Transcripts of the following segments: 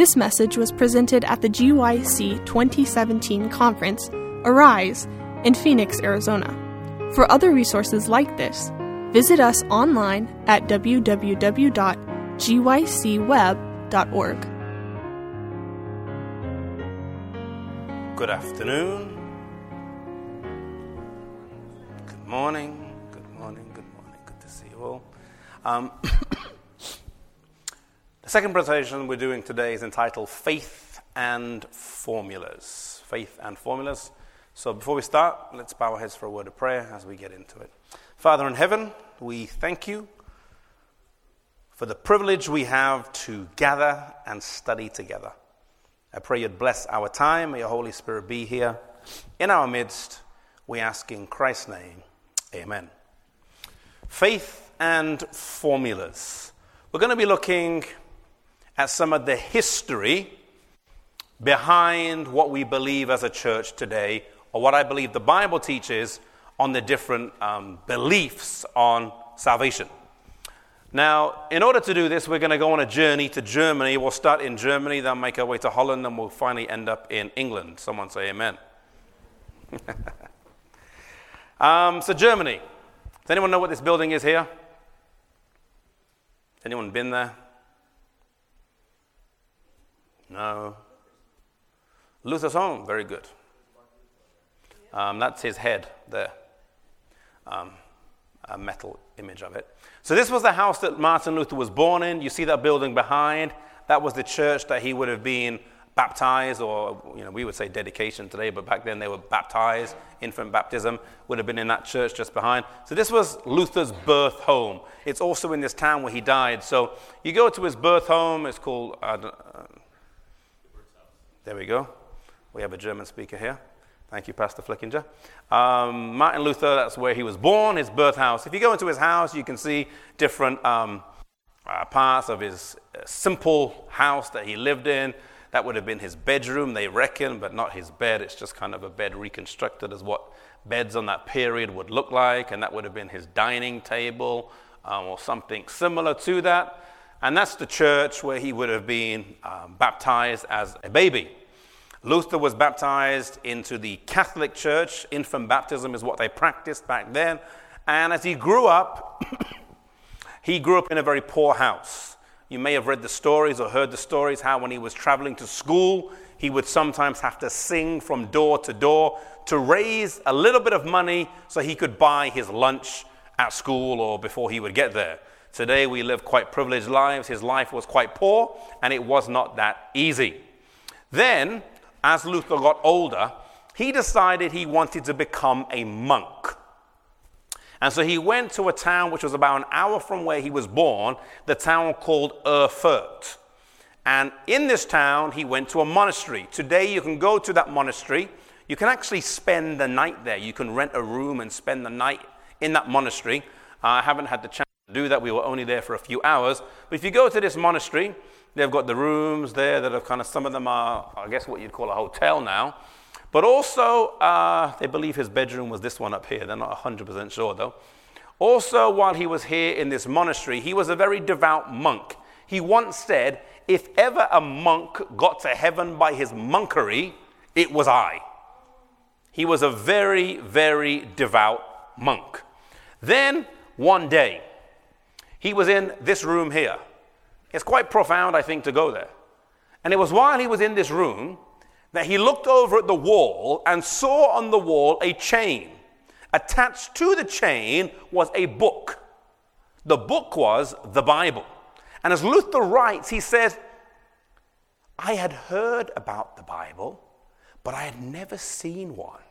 This message was presented at the GYC 2017 conference, Arise, in Phoenix, Arizona. For other resources like this, visit us online at www.gycweb.org. Good afternoon. Good morning. Good morning. Good morning. Good to see you all. Um, the second presentation we're doing today is entitled Faith and Formulas. Faith and Formulas. So before we start, let's bow our heads for a word of prayer as we get into it. Father in heaven, we thank you for the privilege we have to gather and study together. I pray you'd bless our time. May your Holy Spirit be here in our midst. We ask in Christ's name. Amen. Faith and formulas. We're going to be looking some of the history behind what we believe as a church today, or what I believe the Bible teaches on the different um, beliefs on salvation. Now, in order to do this, we're going to go on a journey to Germany. We'll start in Germany, then make our way to Holland, and we'll finally end up in England. Someone say amen. um, so, Germany. Does anyone know what this building is here? Anyone been there? No. Luther's home, very good. Um, that's his head there um, a metal image of it. So, this was the house that Martin Luther was born in. You see that building behind. That was the church that he would have been baptized, or you know, we would say dedication today, but back then they were baptized. Infant baptism would have been in that church just behind. So, this was Luther's birth home. It's also in this town where he died. So, you go to his birth home, it's called, uh, there we go. We have a German speaker here. Thank you, Pastor Flickinger. Um, Martin Luther, that's where he was born, his birth house. If you go into his house, you can see different um, uh, parts of his uh, simple house that he lived in. That would have been his bedroom, they reckon, but not his bed. It's just kind of a bed reconstructed as what beds on that period would look like. And that would have been his dining table um, or something similar to that. And that's the church where he would have been um, baptized as a baby. Luther was baptized into the Catholic Church. Infant baptism is what they practiced back then. And as he grew up, he grew up in a very poor house. You may have read the stories or heard the stories how when he was traveling to school, he would sometimes have to sing from door to door to raise a little bit of money so he could buy his lunch at school or before he would get there. Today we live quite privileged lives. His life was quite poor and it was not that easy. Then as Luther got older, he decided he wanted to become a monk. And so he went to a town which was about an hour from where he was born, the town called Erfurt. And in this town, he went to a monastery. Today, you can go to that monastery. You can actually spend the night there. You can rent a room and spend the night in that monastery. Uh, I haven't had the chance do that. We were only there for a few hours. But if you go to this monastery, They've got the rooms there that are kind of, some of them are, I guess, what you'd call a hotel now. But also, uh, they believe his bedroom was this one up here. They're not 100% sure, though. Also, while he was here in this monastery, he was a very devout monk. He once said, If ever a monk got to heaven by his monkery, it was I. He was a very, very devout monk. Then, one day, he was in this room here. It's quite profound, I think, to go there. And it was while he was in this room that he looked over at the wall and saw on the wall a chain. Attached to the chain was a book. The book was the Bible. And as Luther writes, he says, I had heard about the Bible, but I had never seen one.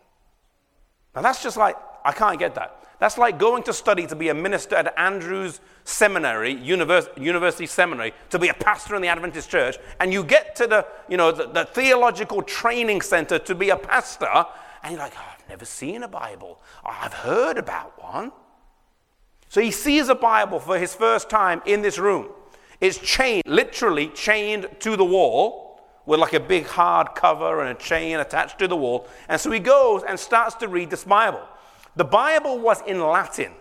Now that's just like, I can't get that. That's like going to study to be a minister at Andrews Seminary, University Seminary, to be a pastor in the Adventist church, and you get to the, you know, the, the theological training center to be a pastor, and you're like, oh, I've never seen a Bible. Oh, I've heard about one. So he sees a Bible for his first time in this room. It's chained, literally chained to the wall with like a big hard cover and a chain attached to the wall. And so he goes and starts to read this Bible. The Bible was in Latin,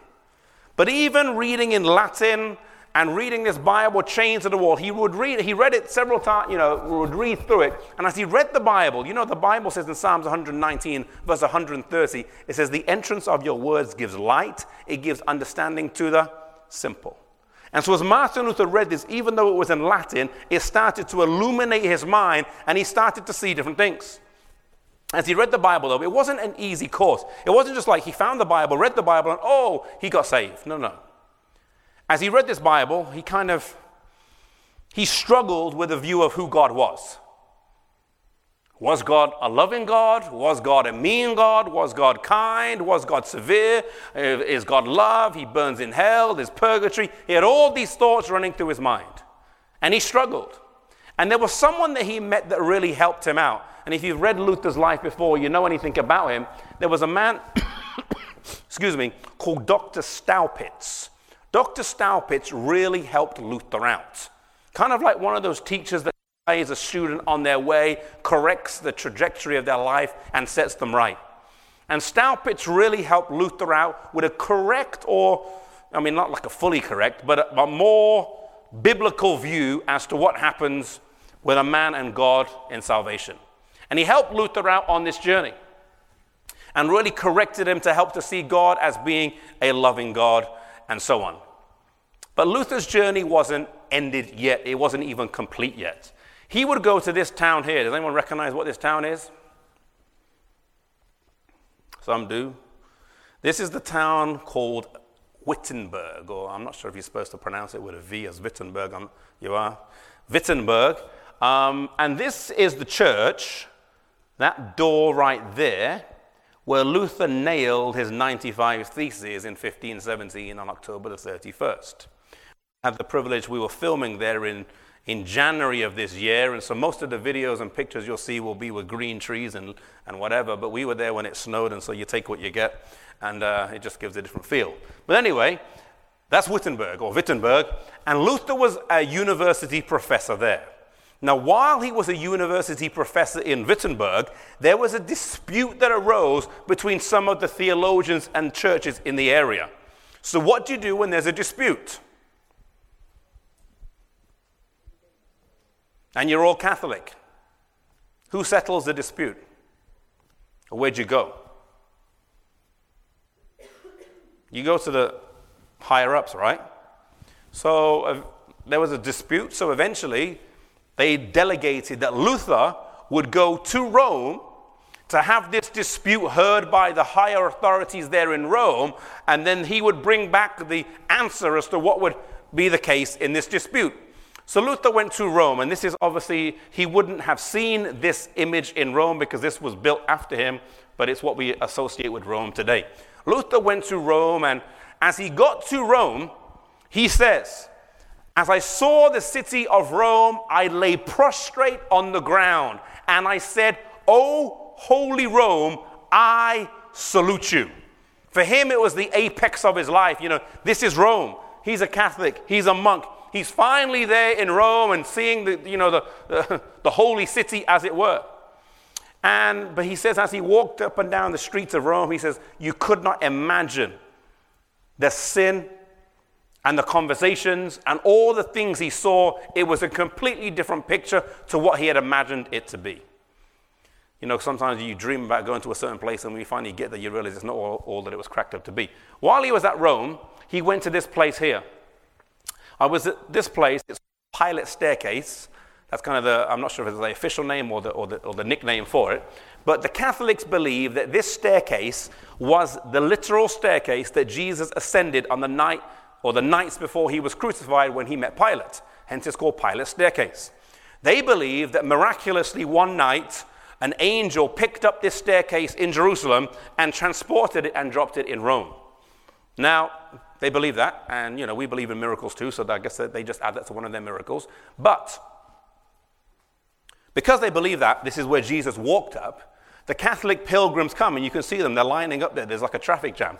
but even reading in Latin and reading this Bible chained to the wall. He would read, he read it several times, you know, would read through it. And as he read the Bible, you know, the Bible says in Psalms 119, verse 130, it says, The entrance of your words gives light, it gives understanding to the simple. And so, as Martin Luther read this, even though it was in Latin, it started to illuminate his mind and he started to see different things. As he read the Bible, though, it wasn't an easy course. It wasn't just like he found the Bible, read the Bible, and oh, he got saved. No, no. As he read this Bible, he kind of he struggled with a view of who God was. Was God a loving God? Was God a mean God? Was God kind? Was God severe? Uh, is God love? He burns in hell. There's purgatory. He had all these thoughts running through his mind. And he struggled. And there was someone that he met that really helped him out. And if you've read Luther's life before, you know anything about him. There was a man, excuse me, called Dr. Staupitz. Dr. Staupitz really helped Luther out. Kind of like one of those teachers that a student on their way, corrects the trajectory of their life, and sets them right. And Staupitz really helped Luther out with a correct, or, I mean, not like a fully correct, but a, a more biblical view as to what happens with a man and God in salvation. And he helped Luther out on this journey and really corrected him to help to see God as being a loving God and so on. But Luther's journey wasn't ended yet, it wasn't even complete yet. He would go to this town here. Does anyone recognize what this town is? Some do. This is the town called Wittenberg, or I'm not sure if you're supposed to pronounce it with a V as Wittenberg. I'm, you are. Wittenberg. Um, and this is the church, that door right there, where Luther nailed his 95 theses in 1517 on October the 31st. I had the privilege, we were filming there in in January of this year. And so most of the videos and pictures you'll see will be with green trees and, and whatever. But we were there when it snowed, and so you take what you get, and uh, it just gives a different feel. But anyway, that's Wittenberg or Wittenberg. And Luther was a university professor there. Now, while he was a university professor in Wittenberg, there was a dispute that arose between some of the theologians and churches in the area. So, what do you do when there's a dispute? And you're all Catholic. Who settles the dispute? Or where'd you go? You go to the higher ups, right? So uh, there was a dispute, so eventually they delegated that Luther would go to Rome to have this dispute heard by the higher authorities there in Rome, and then he would bring back the answer as to what would be the case in this dispute. So Luther went to Rome, and this is obviously, he wouldn't have seen this image in Rome because this was built after him, but it's what we associate with Rome today. Luther went to Rome, and as he got to Rome, he says, As I saw the city of Rome, I lay prostrate on the ground, and I said, O holy Rome, I salute you. For him, it was the apex of his life. You know, this is Rome. He's a Catholic, he's a monk, he's finally there in Rome and seeing the, you know, the, the, the holy city, as it were. And, but he says, as he walked up and down the streets of Rome, he says, you could not imagine the sin and the conversations and all the things he saw. It was a completely different picture to what he had imagined it to be. You know, sometimes you dream about going to a certain place, and when you finally get there, you realize it's not all, all that it was cracked up to be. While he was at Rome, he went to this place here. I was at this place, it's Pilate Staircase. That's kind of the, I'm not sure if it's the official name or the, or, the, or the nickname for it. But the Catholics believe that this staircase was the literal staircase that Jesus ascended on the night or the nights before he was crucified when he met Pilate. Hence, it's called Pilate's staircase. They believe that miraculously one night, an angel picked up this staircase in Jerusalem and transported it and dropped it in Rome. Now, they believe that, and you know we believe in miracles too, so I guess they just add that to one of their miracles. But because they believe that, this is where Jesus walked up. The Catholic pilgrims come, and you can see them. They're lining up there. There's like a traffic jam.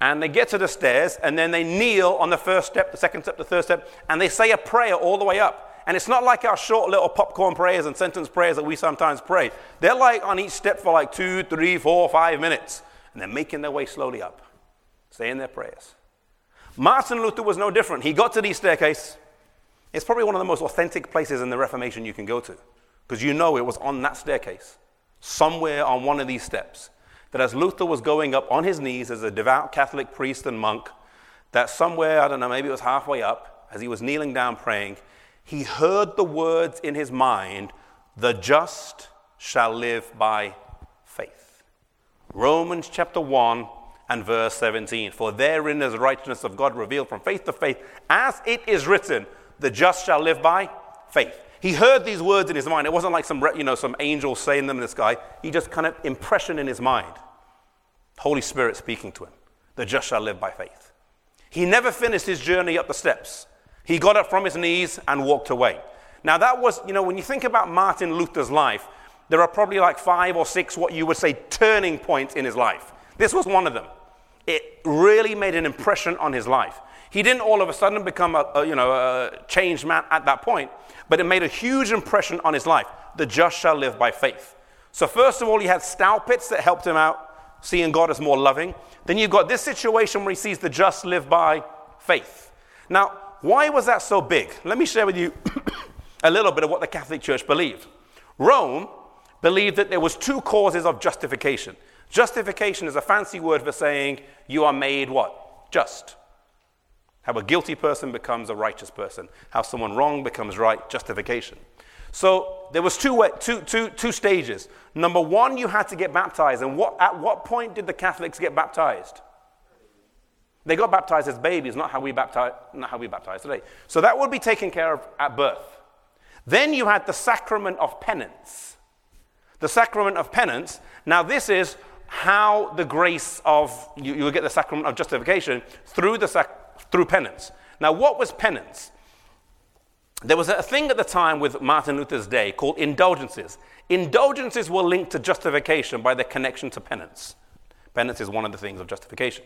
And they get to the stairs, and then they kneel on the first step, the second step, the third step, and they say a prayer all the way up. And it's not like our short little popcorn prayers and sentence prayers that we sometimes pray. They're like on each step for like two, three, four, five minutes. And they're making their way slowly up, saying their prayers. Martin Luther was no different. He got to the staircase. It's probably one of the most authentic places in the Reformation you can go to because you know it was on that staircase, somewhere on one of these steps, that as Luther was going up on his knees as a devout Catholic priest and monk, that somewhere, I don't know, maybe it was halfway up, as he was kneeling down praying, he heard the words in his mind, the just shall live by faith. Romans chapter 1 and verse 17. For therein is the righteousness of God revealed from faith to faith, as it is written, the just shall live by faith. He heard these words in his mind. It wasn't like some, you know, some angel saying them in the sky. He just kind of impression in his mind. Holy Spirit speaking to him. The just shall live by faith. He never finished his journey up the steps. He got up from his knees and walked away. Now, that was, you know, when you think about Martin Luther's life, there are probably like five or six what you would say turning points in his life. This was one of them. It really made an impression on his life. He didn't all of a sudden become a, a, you know, a changed man at that point, but it made a huge impression on his life. The just shall live by faith. So, first of all, he had Staupitz that helped him out, seeing God as more loving. Then you've got this situation where he sees the just live by faith. Now, why was that so big? Let me share with you a little bit of what the Catholic Church believed. Rome believed that there was two causes of justification. Justification is a fancy word for saying you are made what? Just. How a guilty person becomes a righteous person. How someone wrong becomes right, justification. So there was two, two, two, two stages. Number one, you had to get baptized. And what, at what point did the Catholics get baptized? They got baptized as babies, not how we baptize, not how we baptize today. So that would be taken care of at birth. Then you had the sacrament of penance. The sacrament of penance. Now this is how the grace of you, you get the sacrament of justification through the sac- through penance. Now, what was penance? There was a thing at the time with Martin Luther's day called indulgences. Indulgences were linked to justification by their connection to penance. Penance is one of the things of justification.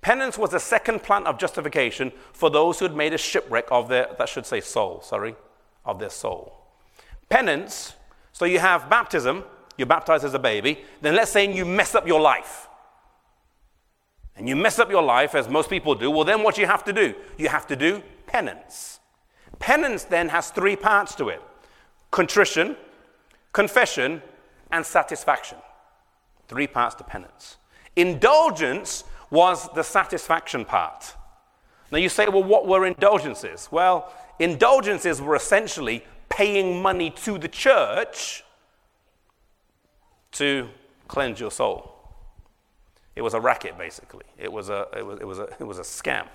Penance was the second plant of justification for those who had made a shipwreck of their, that should say soul, sorry, of their soul. Penance, so you have baptism, you're baptized as a baby, then let's say you mess up your life and you mess up your life, as most people do, well, then what you have to do? You have to do penance. Penance then has three parts to it contrition, confession, and satisfaction. Three parts to penance. Indulgence was the satisfaction part. Now you say, well, what were indulgences? Well, indulgences were essentially paying money to the church to cleanse your soul. It was a racket, basically. It was a, it was, it was a, it was a scam.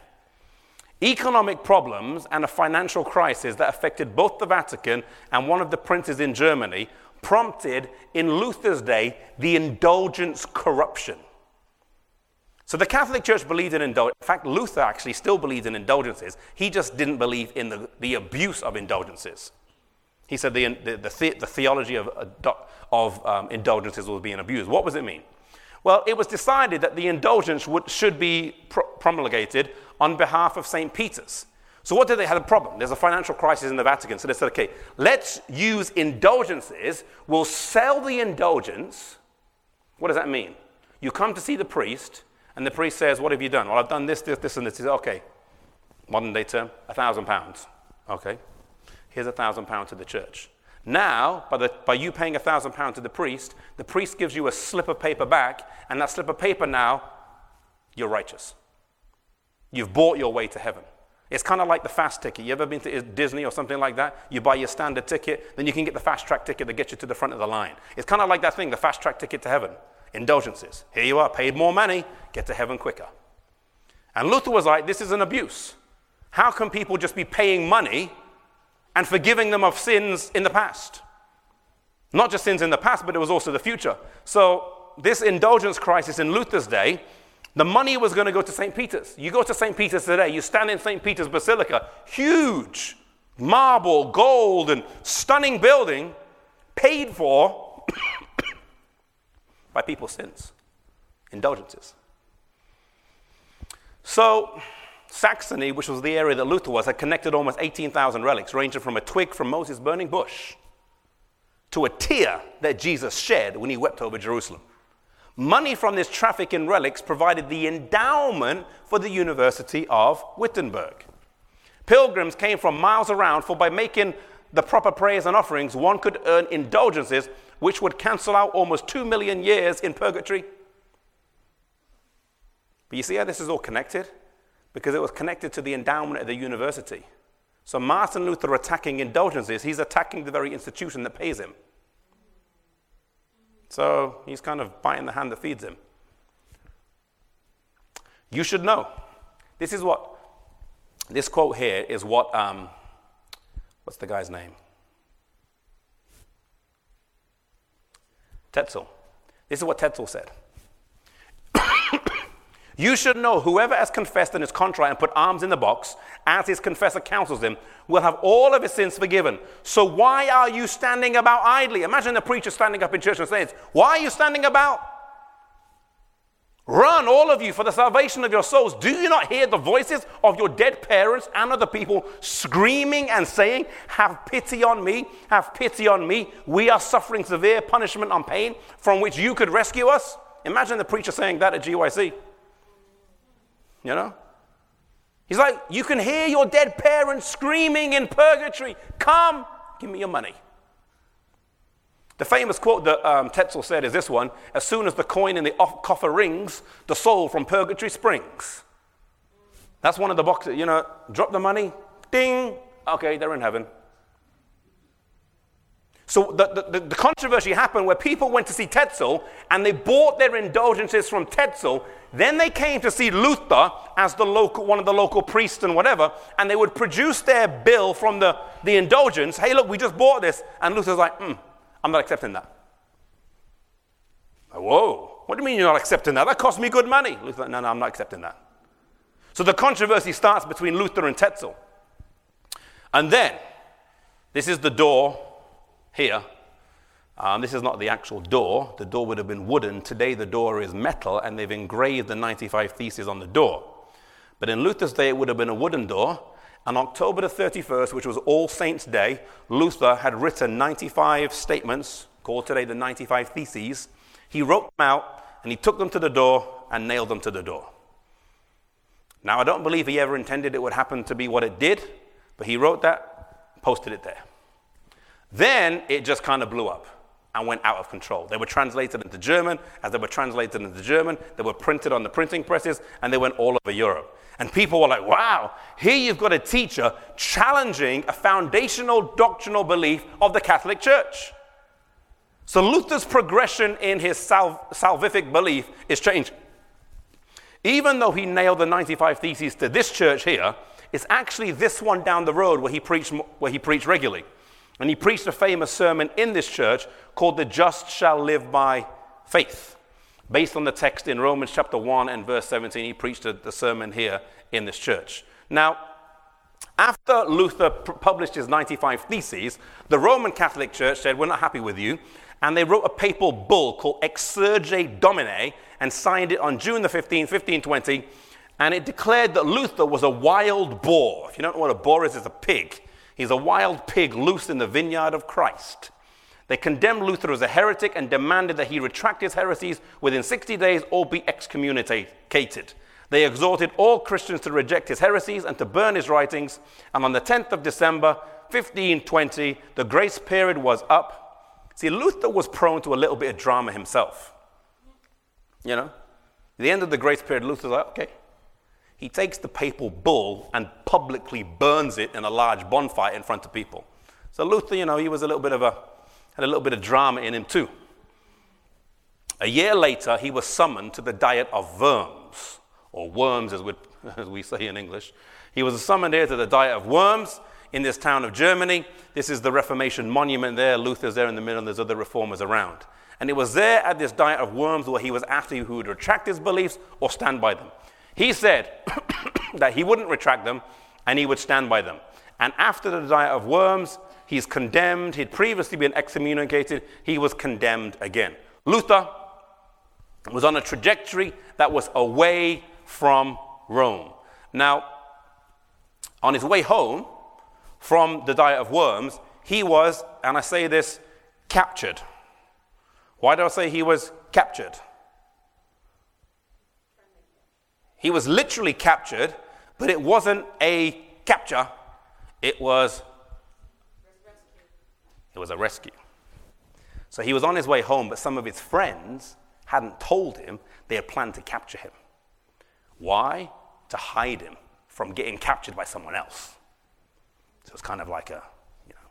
Economic problems and a financial crisis that affected both the Vatican and one of the princes in Germany prompted, in Luther's day, the indulgence corruption. So the Catholic Church believed in indulgence. In fact, Luther actually still believed in indulgences. He just didn't believe in the, the abuse of indulgences. He said the, the, the, the theology of, of um, indulgences was being abused. What does it mean? Well, it was decided that the indulgence would, should be promulgated on behalf of St. Peter's. So, what did they have a problem? There's a financial crisis in the Vatican. So they said, okay, let's use indulgences. We'll sell the indulgence. What does that mean? You come to see the priest, and the priest says, What have you done? Well, I've done this, this, this, and this. He says, Okay, modern day term, a thousand pounds. Okay, here's a thousand pounds to the church. Now, by, the, by you paying a thousand pounds to the priest, the priest gives you a slip of paper back, and that slip of paper now, you're righteous. You've bought your way to heaven. It's kind of like the fast ticket. You ever been to Disney or something like that? You buy your standard ticket, then you can get the fast track ticket that gets you to the front of the line. It's kind of like that thing, the fast track ticket to heaven. Indulgences. Here you are, paid more money, get to heaven quicker. And Luther was like, this is an abuse. How can people just be paying money and forgiving them of sins in the past. Not just sins in the past, but it was also the future. So, this indulgence crisis in Luther's day, the money was going to go to St. Peter's. You go to St. Peter's today, you stand in St. Peter's Basilica, huge marble, gold, and stunning building paid for by people's sins, indulgences. So, Saxony, which was the area that Luther was, had connected almost 18,000 relics, ranging from a twig from Moses' burning bush to a tear that Jesus shed when he wept over Jerusalem. Money from this traffic in relics provided the endowment for the University of Wittenberg. Pilgrims came from miles around, for by making the proper prayers and offerings, one could earn indulgences which would cancel out almost two million years in purgatory. But you see how this is all connected? Because it was connected to the endowment of the university. So Martin Luther attacking indulgences, he's attacking the very institution that pays him. So he's kind of biting the hand that feeds him. You should know. This is what, this quote here is what, um, what's the guy's name? Tetzel. This is what Tetzel said. You should know whoever has confessed and is contrite and put arms in the box, as his confessor counsels him, will have all of his sins forgiven. So why are you standing about idly? Imagine the preacher standing up in church and saying, Why are you standing about? Run, all of you, for the salvation of your souls. Do you not hear the voices of your dead parents and other people screaming and saying, Have pity on me, have pity on me. We are suffering severe punishment and pain from which you could rescue us? Imagine the preacher saying that at GYC. You know? He's like, You can hear your dead parents screaming in purgatory, Come, give me your money. The famous quote that um, Tetzel said is this one As soon as the coin in the coffer rings, the soul from purgatory springs. That's one of the boxes, you know, drop the money, ding, okay, they're in heaven. So the, the, the, controversy happened where people went to see Tetzel and they bought their indulgences from Tetzel. Then they came to see Luther as the local, one of the local priests and whatever, and they would produce their bill from the, the indulgence. Hey, look, we just bought this. And Luther's like, hmm, I'm not accepting that. Whoa, what do you mean you're not accepting that? That cost me good money. Luther, no, no, I'm not accepting that. So the controversy starts between Luther and Tetzel. And then, this is the door here. Um, this is not the actual door. The door would have been wooden. Today, the door is metal, and they've engraved the 95 Theses on the door. But in Luther's day, it would have been a wooden door, on October the 31st, which was All Saints' Day, Luther had written 95 statements, called today the 95 Theses. He wrote them out and he took them to the door and nailed them to the door. Now, I don't believe he ever intended it would happen to be what it did, but he wrote that, posted it there. Then it just kind of blew up and went out of control. They were translated into German. As they were translated into German, they were printed on the printing presses and they went all over Europe. And people were like, wow, here you've got a teacher challenging a foundational doctrinal belief of the Catholic Church. So Luther's progression in his salvific belief is changing. Even though he nailed the 95 Theses to this church here, it's actually this one down the road where he preached, where he preached regularly. And he preached a famous sermon in this church called The Just Shall Live by Faith. Based on the text in Romans chapter 1 and verse 17, he preached the sermon here in this church. Now, after Luther published his 95 Theses, the Roman Catholic Church said, We're not happy with you. And they wrote a papal bull called Exsurge Domine and signed it on June the 15th, 1520. And it declared that Luther was a wild boar. If you don't know what a boar is, it's a pig. He's a wild pig loose in the vineyard of Christ. They condemned Luther as a heretic and demanded that he retract his heresies within 60 days or be excommunicated. They exhorted all Christians to reject his heresies and to burn his writings. And on the 10th of December, 1520, the grace period was up. See, Luther was prone to a little bit of drama himself. You know? At the end of the grace period, Luther's like, okay. He takes the papal bull and publicly burns it in a large bonfire in front of people. So Luther, you know, he was a little bit of a had a little bit of drama in him too. A year later, he was summoned to the Diet of Worms, or worms as we, as we say in English. He was summoned here to the Diet of Worms in this town of Germany. This is the Reformation monument there. Luther's there in the middle, and there's other reformers around. And it was there at this Diet of Worms where he was asked if he would retract his beliefs or stand by them. He said that he wouldn't retract them and he would stand by them. And after the Diet of Worms, He's condemned. He'd previously been excommunicated. He was condemned again. Luther was on a trajectory that was away from Rome. Now, on his way home from the Diet of Worms, he was, and I say this, captured. Why do I say he was captured? He was literally captured, but it wasn't a capture, it was it was a rescue. So he was on his way home, but some of his friends hadn't told him they had planned to capture him. Why? To hide him from getting captured by someone else. So it's kind of like a, you know,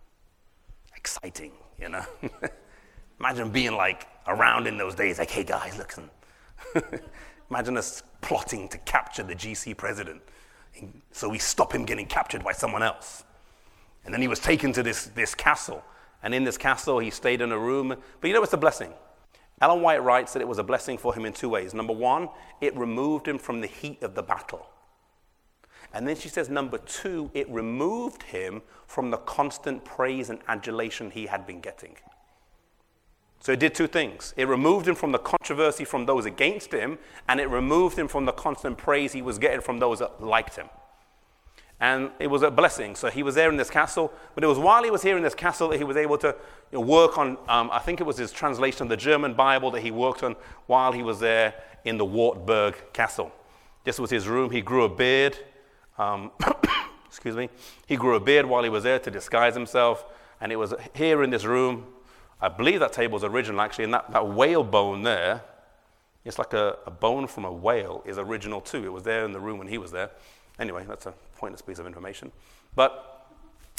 exciting, you know. Imagine being like around in those days, like, hey guys, listen. Imagine us plotting to capture the GC president. So we stop him getting captured by someone else. And then he was taken to this, this castle. And in this castle, he stayed in a room. But you know what's a blessing? Ellen White writes that it was a blessing for him in two ways. Number one, it removed him from the heat of the battle. And then she says, number two, it removed him from the constant praise and adulation he had been getting. So it did two things. It removed him from the controversy from those against him, and it removed him from the constant praise he was getting from those that liked him. And it was a blessing. So he was there in this castle, but it was while he was here in this castle that he was able to you know, work on, um, I think it was his translation of the German Bible that he worked on while he was there in the Wartburg Castle. This was his room. He grew a beard. Um, excuse me. He grew a beard while he was there to disguise himself. And it was here in this room I believe that table is original actually, and that, that whale bone there, it's like a, a bone from a whale, is original too. It was there in the room when he was there. Anyway, that's a pointless piece of information. But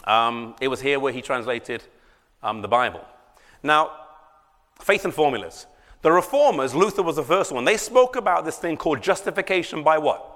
um, it was here where he translated um, the Bible. Now, faith and formulas. The reformers, Luther was the first one, they spoke about this thing called justification by what?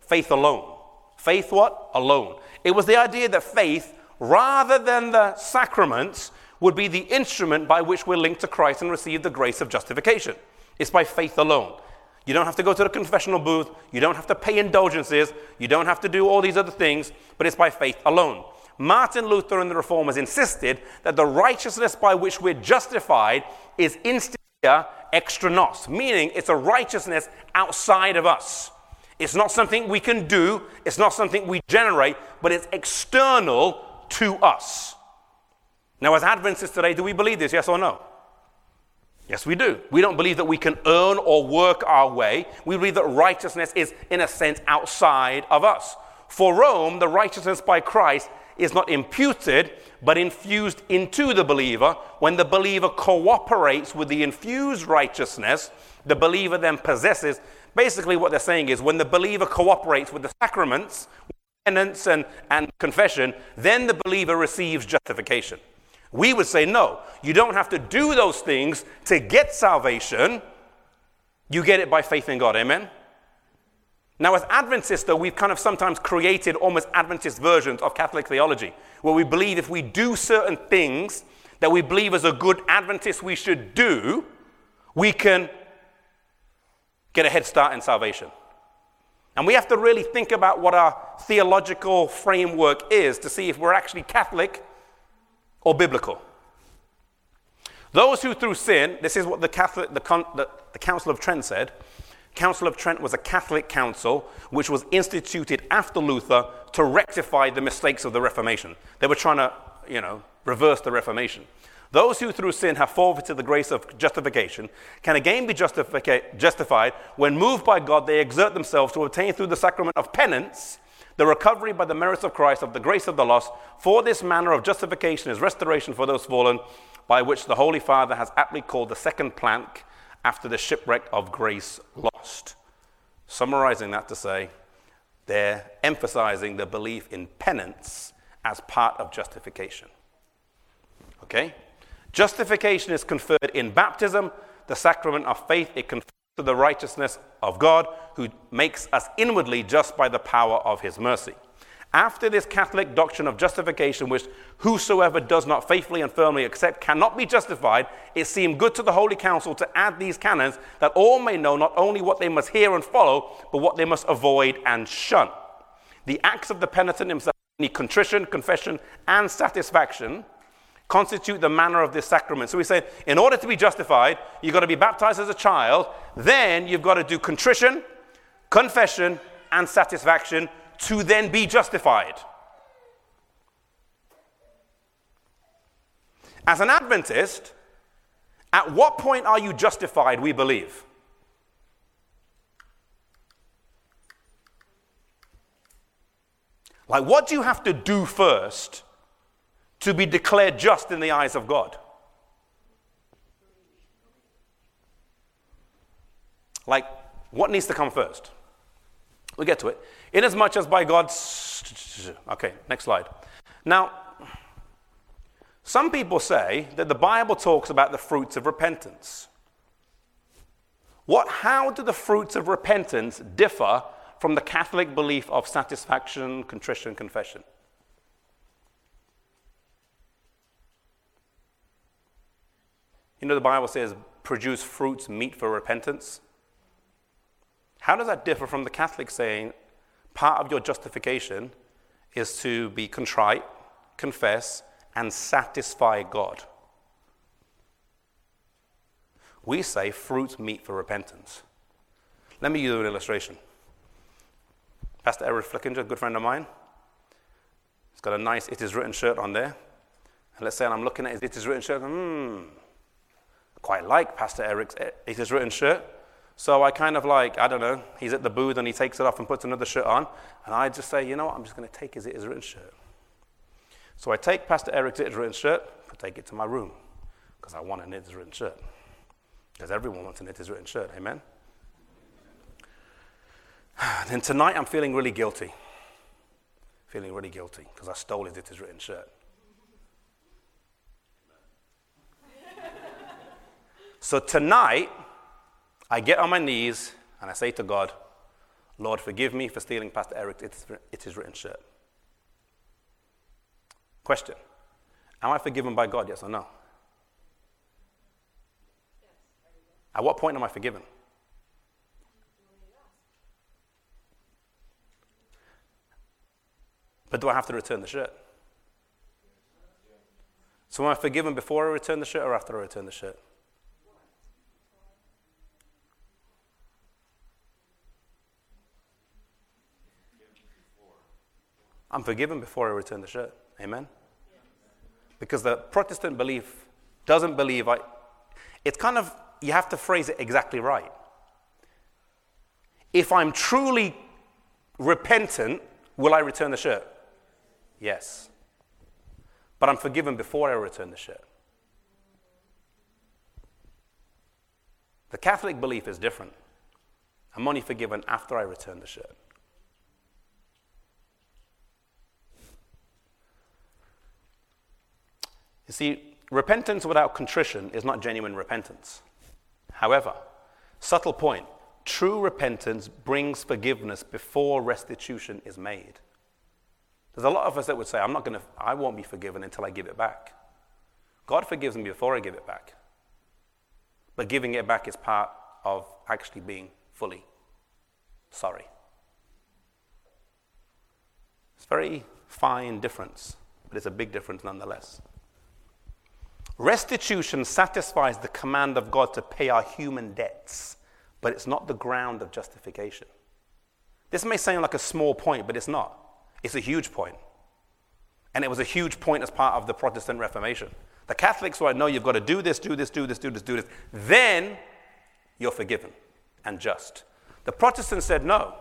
Faith alone. Faith what? Alone. It was the idea that faith, rather than the sacraments, would be the instrument by which we're linked to Christ and receive the grace of justification. It's by faith alone. You don't have to go to the confessional booth. You don't have to pay indulgences. You don't have to do all these other things, but it's by faith alone. Martin Luther and the Reformers insisted that the righteousness by which we're justified is iustitia extra nos, meaning it's a righteousness outside of us. It's not something we can do, it's not something we generate, but it's external to us. Now, as Adventists today, do we believe this, yes or no? Yes, we do. We don't believe that we can earn or work our way. We believe that righteousness is, in a sense, outside of us. For Rome, the righteousness by Christ is not imputed, but infused into the believer. When the believer cooperates with the infused righteousness, the believer then possesses. Basically, what they're saying is when the believer cooperates with the sacraments, penance and, and confession, then the believer receives justification. We would say, no, you don't have to do those things to get salvation. You get it by faith in God. Amen? Now, as Adventists, though, we've kind of sometimes created almost Adventist versions of Catholic theology, where we believe if we do certain things that we believe as a good Adventist we should do, we can get a head start in salvation. And we have to really think about what our theological framework is to see if we're actually Catholic or biblical. Those who through sin, this is what the, Catholic, the, the, the Council of Trent said. Council of Trent was a Catholic council which was instituted after Luther to rectify the mistakes of the Reformation. They were trying to, you know, reverse the Reformation. Those who through sin have forfeited the grace of justification can again be justified when moved by God they exert themselves to obtain through the sacrament of penance the recovery by the merits of Christ of the grace of the lost. For this manner of justification is restoration for those fallen, by which the Holy Father has aptly called the second plank after the shipwreck of grace lost. Summarizing that to say, they're emphasizing the belief in penance as part of justification. Okay? Justification is conferred in baptism, the sacrament of faith. It confers to the righteousness of God, who makes us inwardly just by the power of his mercy. After this Catholic doctrine of justification, which whosoever does not faithfully and firmly accept cannot be justified, it seemed good to the Holy Council to add these canons that all may know not only what they must hear and follow, but what they must avoid and shun. The acts of the penitent himself need contrition, confession, and satisfaction constitute the manner of this sacrament. So we say, in order to be justified, you've got to be baptized as a child, then you've got to do contrition, confession, and satisfaction to then be justified. As an Adventist, at what point are you justified, we believe? Like, what do you have to do first to be declared just in the eyes of God? Like, what needs to come first? We'll get to it. Inasmuch as by God's. Okay, next slide. Now, some people say that the Bible talks about the fruits of repentance. What, how do the fruits of repentance differ from the Catholic belief of satisfaction, contrition, confession? You know, the Bible says, produce fruits meet for repentance. How does that differ from the Catholic saying part of your justification is to be contrite, confess, and satisfy God? We say fruits meet for repentance. Let me give you an illustration. Pastor Eric Flickinger, a good friend of mine, he's got a nice It Is Written shirt on there. And let's say I'm looking at his It Is Written shirt, hmm, quite like Pastor Eric's eh, It Is Written shirt. So I kind of like, I don't know, he's at the booth and he takes it off and puts another shirt on. And I just say, you know what, I'm just going to take his It Is Written shirt. So I take Pastor Eric's It Is Written shirt, I take it to my room because I want an It Is Written shirt. Because everyone wants an It Is Written shirt, amen? Then tonight I'm feeling really guilty. Feeling really guilty because I stole his It Is Written shirt. So tonight, I get on my knees and I say to God, Lord, forgive me for stealing Pastor Eric's It Is Written shirt. Question Am I forgiven by God? Yes or no? At what point am I forgiven? But do I have to return the shirt? So am I forgiven before I return the shirt or after I return the shirt? I'm forgiven before I return the shirt. Amen? Because the Protestant belief doesn't believe I. It's kind of, you have to phrase it exactly right. If I'm truly repentant, will I return the shirt? Yes. But I'm forgiven before I return the shirt. The Catholic belief is different. I'm only forgiven after I return the shirt. You see, repentance without contrition is not genuine repentance. However, subtle point true repentance brings forgiveness before restitution is made. There's a lot of us that would say, I'm not going to, I won't be forgiven until I give it back. God forgives me before I give it back. But giving it back is part of actually being fully sorry. It's a very fine difference, but it's a big difference nonetheless. Restitution satisfies the command of God to pay our human debts, but it's not the ground of justification. This may sound like a small point, but it's not. It's a huge point. And it was a huge point as part of the Protestant Reformation. The Catholics were, no, you've got to do this, do this, do this, do this, do this. Then you're forgiven and just. The Protestants said, no,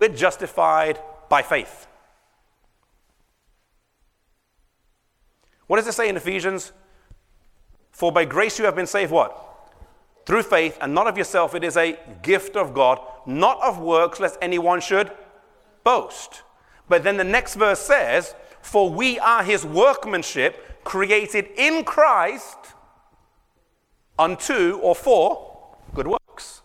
we're justified by faith. What does it say in Ephesians? For by grace you have been saved what? Through faith, and not of yourself. It is a gift of God, not of works, lest anyone should boast. But then the next verse says, For we are his workmanship, created in Christ unto or for good works.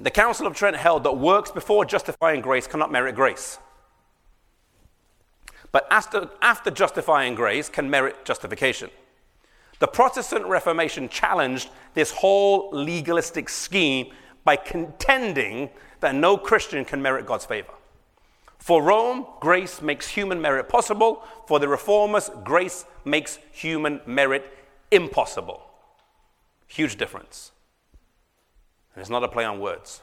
The Council of Trent held that works before justifying grace cannot merit grace. But after, after justifying grace can merit justification. The Protestant Reformation challenged this whole legalistic scheme by contending that no Christian can merit God's favor. For Rome, grace makes human merit possible. For the Reformers, grace makes human merit impossible. Huge difference. And it's not a play on words.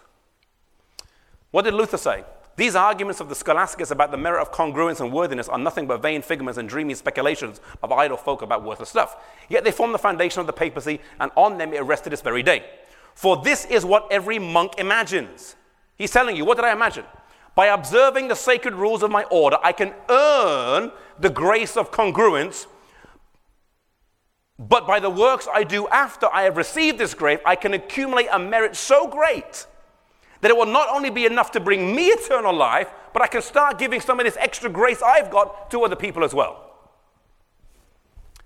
What did Luther say? These arguments of the scholastics about the merit of congruence and worthiness are nothing but vain figments and dreamy speculations of idle folk about worthless stuff. Yet they form the foundation of the papacy, and on them it rested this very day. For this is what every monk imagines. He's telling you, what did I imagine? By observing the sacred rules of my order, I can earn the grace of congruence. But by the works I do after I have received this grace, I can accumulate a merit so great that it will not only be enough to bring me eternal life, but I can start giving some of this extra grace I've got to other people as well.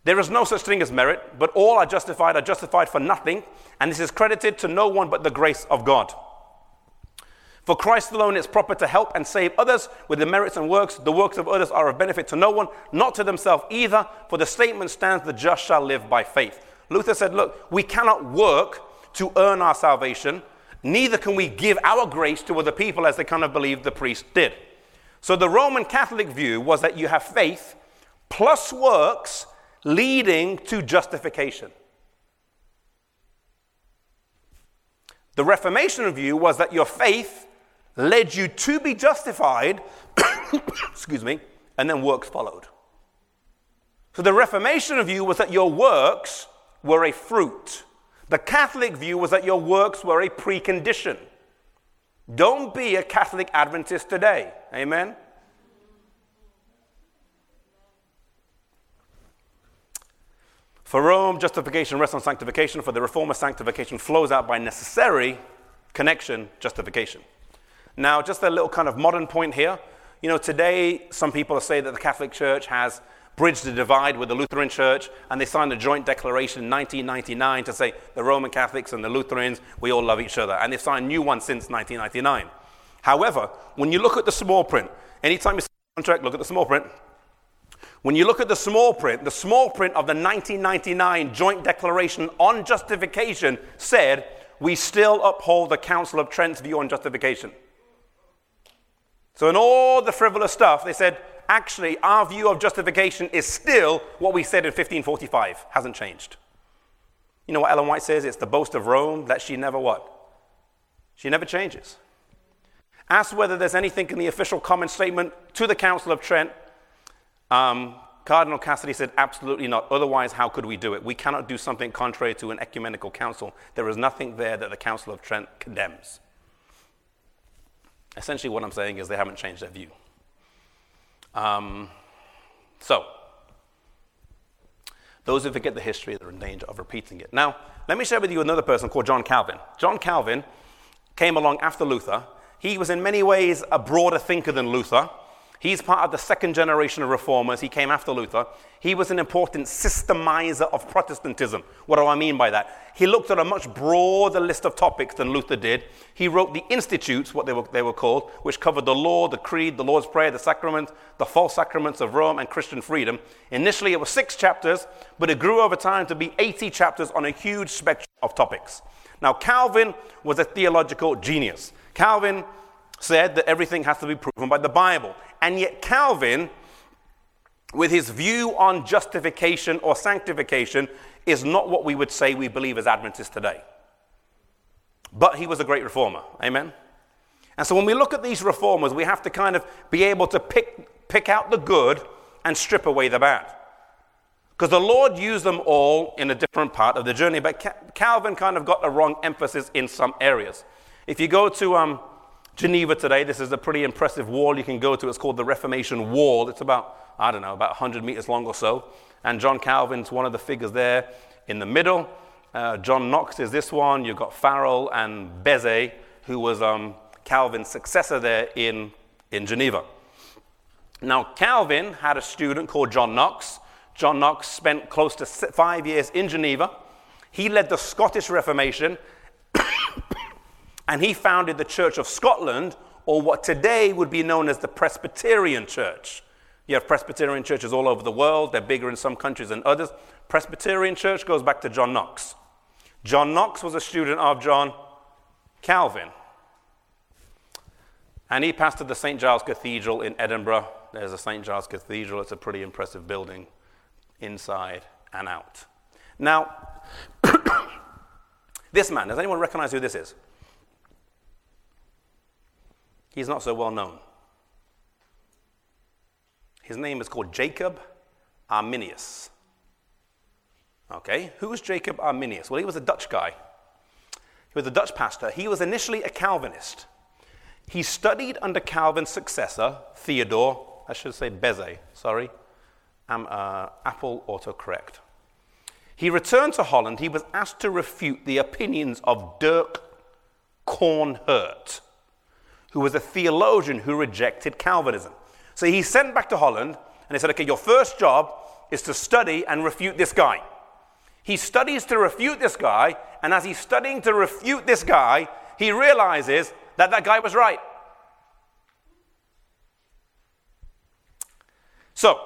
There is no such thing as merit, but all are justified are justified for nothing, and this is credited to no one but the grace of God. For Christ alone it's proper to help and save others with the merits and works. The works of others are of benefit to no one, not to themselves either, for the statement stands the just shall live by faith. Luther said, Look, we cannot work to earn our salvation, neither can we give our grace to other people as they kind of believe the priest did. So the Roman Catholic view was that you have faith plus works leading to justification. The Reformation view was that your faith led you to be justified, excuse me, and then works followed. So the Reformation view was that your works were a fruit. The Catholic view was that your works were a precondition. Don't be a Catholic Adventist today. Amen? For Rome, justification rests on sanctification. For the Reformer, sanctification flows out by necessary connection, justification. Now, just a little kind of modern point here. You know, today, some people say that the Catholic Church has bridged the divide with the Lutheran Church, and they signed a joint declaration in 1999 to say the Roman Catholics and the Lutherans, we all love each other. And they've signed new ones since 1999. However, when you look at the small print, anytime you see a contract, look at the small print. When you look at the small print, the small print of the 1999 Joint Declaration on Justification said, We still uphold the Council of Trent's view on justification. So, in all the frivolous stuff, they said, actually, our view of justification is still what we said in 1545, hasn't changed. You know what Ellen White says? It's the boast of Rome that she never what? She never changes. Ask whether there's anything in the official comment statement to the Council of Trent um, Cardinal Cassidy said, absolutely not. Otherwise, how could we do it? We cannot do something contrary to an ecumenical council. There is nothing there that the Council of Trent condemns. Essentially, what I'm saying is they haven't changed their view. Um, so, those who forget the history are in danger of repeating it. Now, let me share with you another person called John Calvin. John Calvin came along after Luther. He was in many ways a broader thinker than Luther. He's part of the second generation of reformers. He came after Luther. He was an important systemizer of Protestantism. What do I mean by that? He looked at a much broader list of topics than Luther did. He wrote the Institutes, what they were, they were called, which covered the law, the creed, the Lord's Prayer, the sacrament, the false sacraments of Rome, and Christian freedom. Initially, it was six chapters, but it grew over time to be 80 chapters on a huge spectrum of topics. Now, Calvin was a theological genius. Calvin said that everything has to be proven by the Bible. And yet, Calvin, with his view on justification or sanctification, is not what we would say we believe as Adventists today. But he was a great reformer. Amen? And so when we look at these reformers, we have to kind of be able to pick, pick out the good and strip away the bad. Because the Lord used them all in a different part of the journey, but Calvin kind of got the wrong emphasis in some areas. If you go to um, Geneva today, this is a pretty impressive wall you can go to. It's called the Reformation Wall. It's about, I don't know, about 100 meters long or so. And John Calvin's one of the figures there in the middle. Uh, John Knox is this one. You've got Farel and Beze, who was um, Calvin's successor there in, in Geneva. Now, Calvin had a student called John Knox. John Knox spent close to five years in Geneva. He led the Scottish Reformation and he founded the Church of Scotland, or what today would be known as the Presbyterian Church. You have Presbyterian churches all over the world, they're bigger in some countries than others. Presbyterian Church goes back to John Knox. John Knox was a student of John Calvin. And he pastored the St. Giles Cathedral in Edinburgh. There's a St. Giles Cathedral, it's a pretty impressive building inside and out. Now, this man, does anyone recognize who this is? He's not so well known. His name is called Jacob Arminius. Okay, who was Jacob Arminius? Well, he was a Dutch guy. He was a Dutch pastor. He was initially a Calvinist. He studied under Calvin's successor, Theodore, I should say Beze, sorry, uh, Apple autocorrect. He returned to Holland. He was asked to refute the opinions of Dirk Coornhert, who was a theologian who rejected Calvinism. So he's sent back to Holland, and they said, okay, your first job is to study and refute this guy. He studies to refute this guy, and as he's studying to refute this guy, he realizes that that guy was right. So,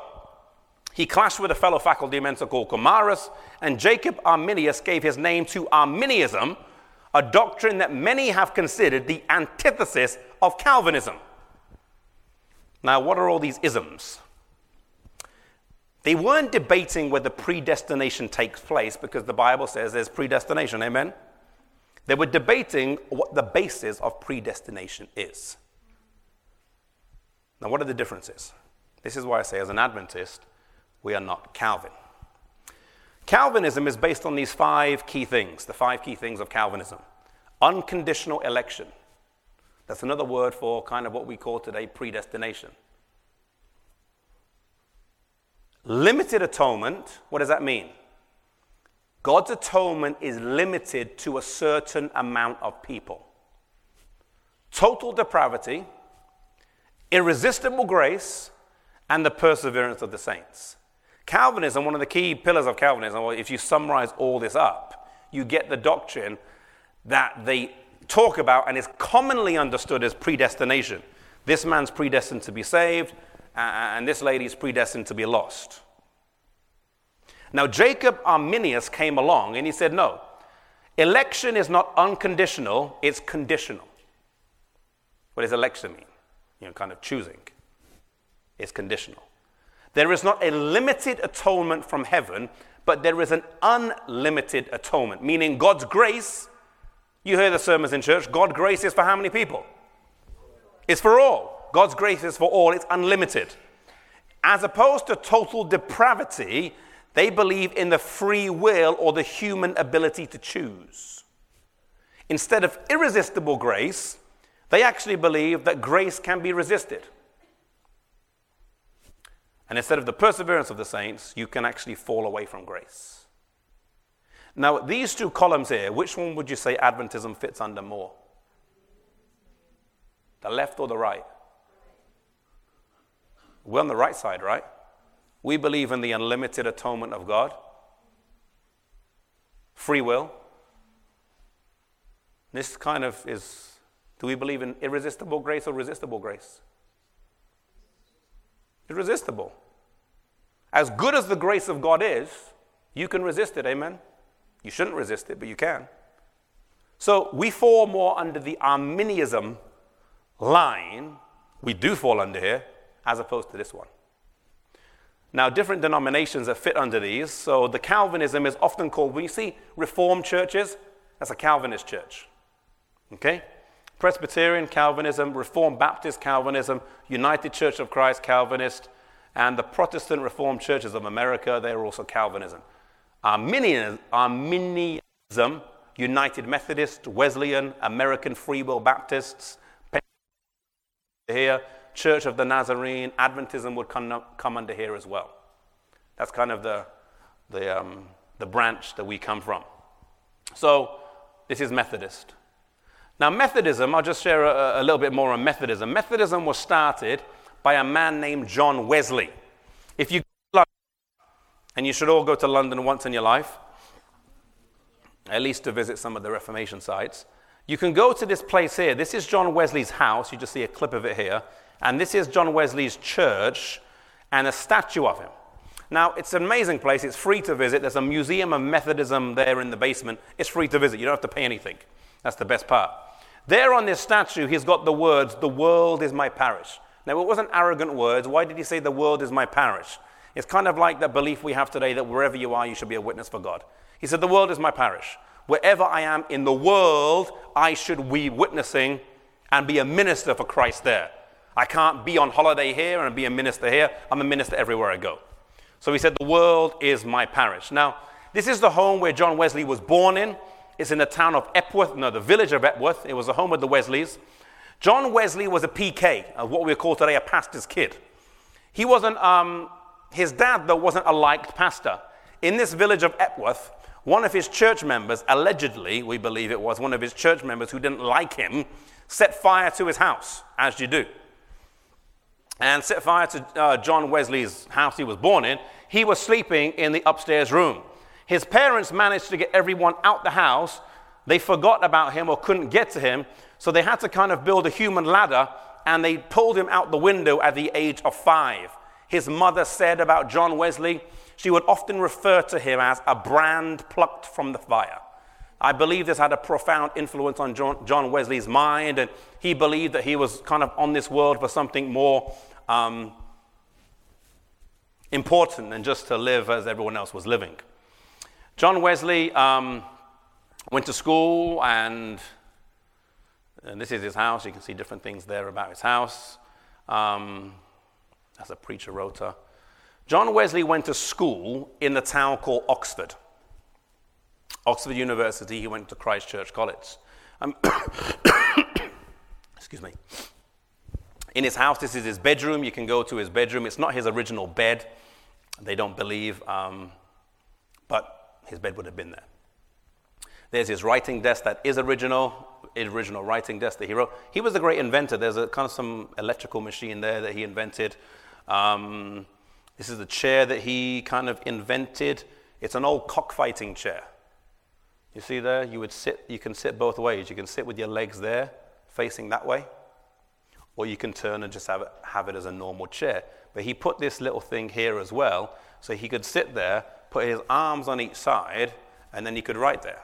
he clashed with a fellow faculty mentor called Gomarus, and Jacob Arminius gave his name to Arminianism, a doctrine that many have considered the antithesis of Calvinism. Now, what are all these isms? They weren't debating whether predestination takes place because the Bible says there's predestination, amen? They were debating what the basis of predestination is. Now, what are the differences? This is why I say, as an Adventist, we are not Calvin. Calvinism is based on these five key things, the five key things of Calvinism unconditional election. That's another word for kind of what we call today predestination. Limited atonement, what does that mean? God's atonement is limited to a certain amount of people. Total depravity, irresistible grace, and the perseverance of the saints. Calvinism, one of the key pillars of Calvinism, if you summarize all this up, you get the doctrine that they talk about and is commonly understood as predestination. This man's predestined to be saved, and this lady is predestined to be lost. Now, Jacob Arminius came along and he said, No, election is not unconditional, it's conditional. What does election mean? You know, kind of choosing. It's conditional. There is not a limited atonement from heaven, but there is an unlimited atonement, meaning God's grace. You hear the sermons in church. God's grace is for how many people? It's for all. God's grace is for all, it's unlimited. As opposed to total depravity, they believe in the free will or the human ability to choose. Instead of irresistible grace, they actually believe that grace can be resisted. And instead of the perseverance of the saints, you can actually fall away from grace. Now, these two columns here, which one would you say Adventism fits under more? The left or the right? We're on the right side, right? We believe in the unlimited atonement of God, free will. This kind of is do we believe in irresistible grace or resistible grace? Irresistible. As good as the grace of God is, you can resist it, amen? You shouldn't resist it, but you can. So we fall more under the Arminianism line, we do fall under here, as opposed to this one. Now, different denominations that fit under these. So the Calvinism is often called, when you see Reformed churches, that's a Calvinist church. Okay? Presbyterian Calvinism, Reformed Baptist Calvinism, United Church of Christ Calvinist, and the Protestant Reformed Churches of America, they are also Calvinism. Arminianism, Arminianism United Methodist, Wesleyan, American Free Will Baptists, here, Church of the Nazarene, Adventism would come, come under here as well. That's kind of the, the, um, the branch that we come from. So, this is Methodist. Now, Methodism, I'll just share a, a little bit more on Methodism. Methodism was started by a man named John Wesley. If you and you should all go to London once in your life, at least to visit some of the Reformation sites. You can go to this place here. This is John Wesley's house. You just see a clip of it here. And this is John Wesley's church and a statue of him. Now, it's an amazing place. It's free to visit. There's a museum of Methodism there in the basement. It's free to visit. You don't have to pay anything. That's the best part. There on this statue, he's got the words, The world is my parish. Now, it wasn't arrogant words. Why did he say, The world is my parish? It's kind of like the belief we have today that wherever you are, you should be a witness for God. He said, The world is my parish. Wherever I am in the world, I should be witnessing and be a minister for Christ there. I can't be on holiday here and be a minister here. I'm a minister everywhere I go. So he said, The world is my parish. Now, this is the home where John Wesley was born in. It's in the town of Epworth, no, the village of Epworth. It was the home of the Wesleys. John Wesley was a PK, what we call today a pastor's kid. He wasn't, um, his dad, though, wasn't a liked pastor. In this village of Epworth, one of his church members, allegedly, we believe it was one of his church members who didn't like him, set fire to his house, as you do. And set fire to uh, John Wesley's house he was born in. He was sleeping in the upstairs room. His parents managed to get everyone out the house. They forgot about him or couldn't get to him, so they had to kind of build a human ladder and they pulled him out the window at the age of five. His mother said about John Wesley, she would often refer to him as a brand plucked from the fire. I believe this had a profound influence on John, Wesley's mind, and he believed that he was kind of on this world for something more um, important than just to live as everyone else was living. John Wesley um, went to school, and, and, this is his house. You can see different things there about his house. Um, that's a preacher rota. John Wesley went to school in the town called Oxford. Oxford University, he went to Christ Church College. Um, excuse me. In his house, this is his bedroom. You can go to his bedroom. It's not his original bed. They don't believe, um, his bed would have been there. There's his writing desk that is original, original writing desk that he wrote. He was a great inventor. There's a kind of some electrical machine there that he invented. Um, this is the chair that he kind of invented. It's an old cockfighting chair. You see there? You would sit, you can sit both ways. You can sit with your legs there, facing that way, or you can turn and just have it, have it as a normal chair. But he put this little thing here as well, so he could sit there, put his arms on each side, and then he could write there.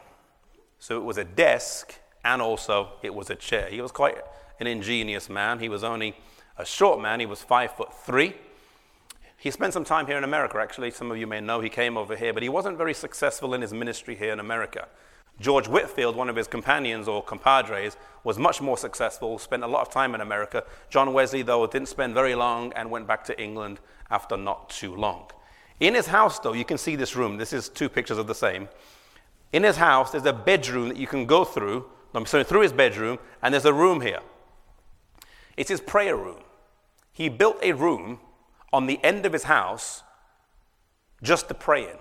So it was a desk, and also it was a chair. He was quite an ingenious man. He was only a short man. He was five foot three. He spent some time here in America, actually. Some of you may know he came over here, but he wasn't very successful in his ministry here in America. George Whitefield, one of his companions or compadres, was much more successful, spent a lot of time in America. John Wesley, though, didn't spend very long and went back to England after not too long. In his house, though, you can see this room. This is two pictures of the same. In his house, there's a bedroom that you can go through. I'm sorry, through his bedroom, and there's a room here. It's his prayer room. He built a room on the end of his house just to pray in.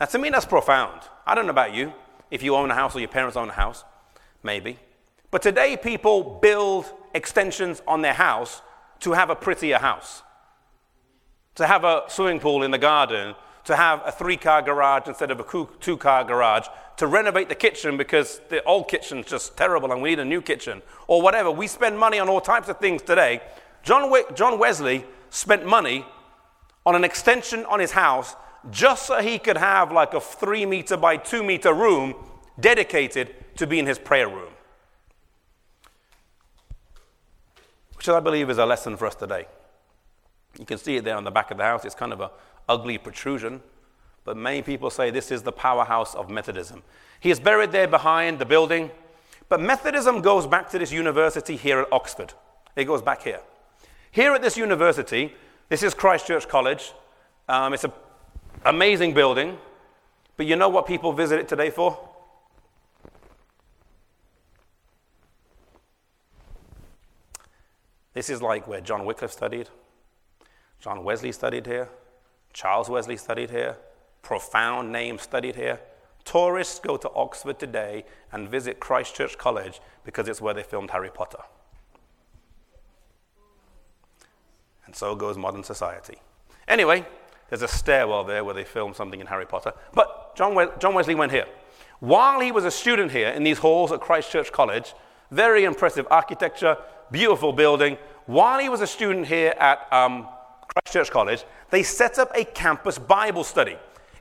Now, to me, that's profound. I don't know about you, if you own a house or your parents own a house, maybe. But today, people build extensions on their house to have a prettier house, to have a swimming pool in the garden, to have a three car garage instead of a two car garage, to renovate the kitchen because the old kitchen's just terrible and we need a new kitchen, or whatever. We spend money on all types of things today John, we- John Wesley spent money on an extension on his house just so he could have like a three meter by two meter room dedicated to being his prayer room. Which I believe is a lesson for us today. You can see it there on the back of the house. It's kind of an ugly protrusion, but many people say this is the powerhouse of Methodism. He is buried there behind the building, but Methodism goes back to this university here at Oxford. It goes back here. Here at this university, this is Christ Church College. Um, it's an amazing building, but you know what people visit it today for? This is like where John Wycliffe studied, John Wesley studied here, Charles Wesley studied here, profound names studied here. Tourists go to Oxford today and visit Christ Church College because it's where they filmed Harry Potter. And so goes modern society. Anyway, there's a stairwell there where they filmed something in Harry Potter. But John, we- John Wesley went here. While he was a student here in these halls at Christ Church College, very impressive architecture, beautiful building. While he was a student here at um, Christ Church College, they set up a campus Bible study.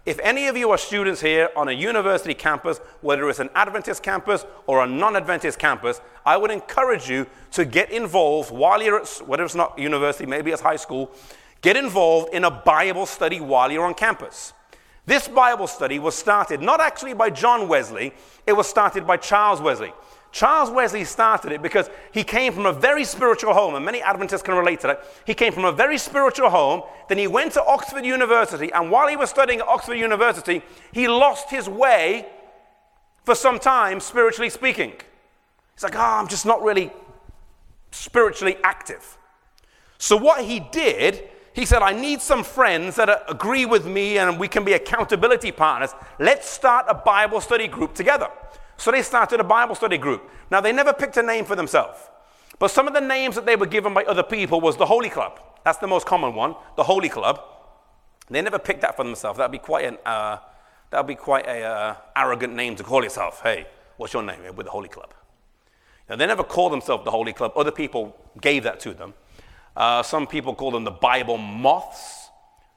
If any of you are students here on a university campus, whether it's an Adventist campus or a non Adventist campus, I would encourage you to get involved while you're at, whether it's not university, maybe it's high school, get involved in a Bible study while you're on campus. This Bible study was started not actually by John Wesley, it was started by Charles Wesley. Charles Wesley started it because he came from a very spiritual home, and many Adventists can relate to that. He came from a very spiritual home, then he went to Oxford University, and while he was studying at Oxford University, he lost his way for some time, spiritually speaking. He's like, oh, I'm just not really spiritually active. So, what he did, he said, I need some friends that agree with me and we can be accountability partners. Let's start a Bible study group together. So, they started a Bible study group. Now, they never picked a name for themselves, but some of the names that they were given by other people was the Holy Club. That's the most common one, the Holy Club. They never picked that for themselves. That'd be quite an uh, that'd be quite a uh, arrogant name to call yourself. Hey, what's your name? With the Holy Club. Now, they never called themselves the Holy Club. Other people gave that to them. Uh, some people call them the Bible moths,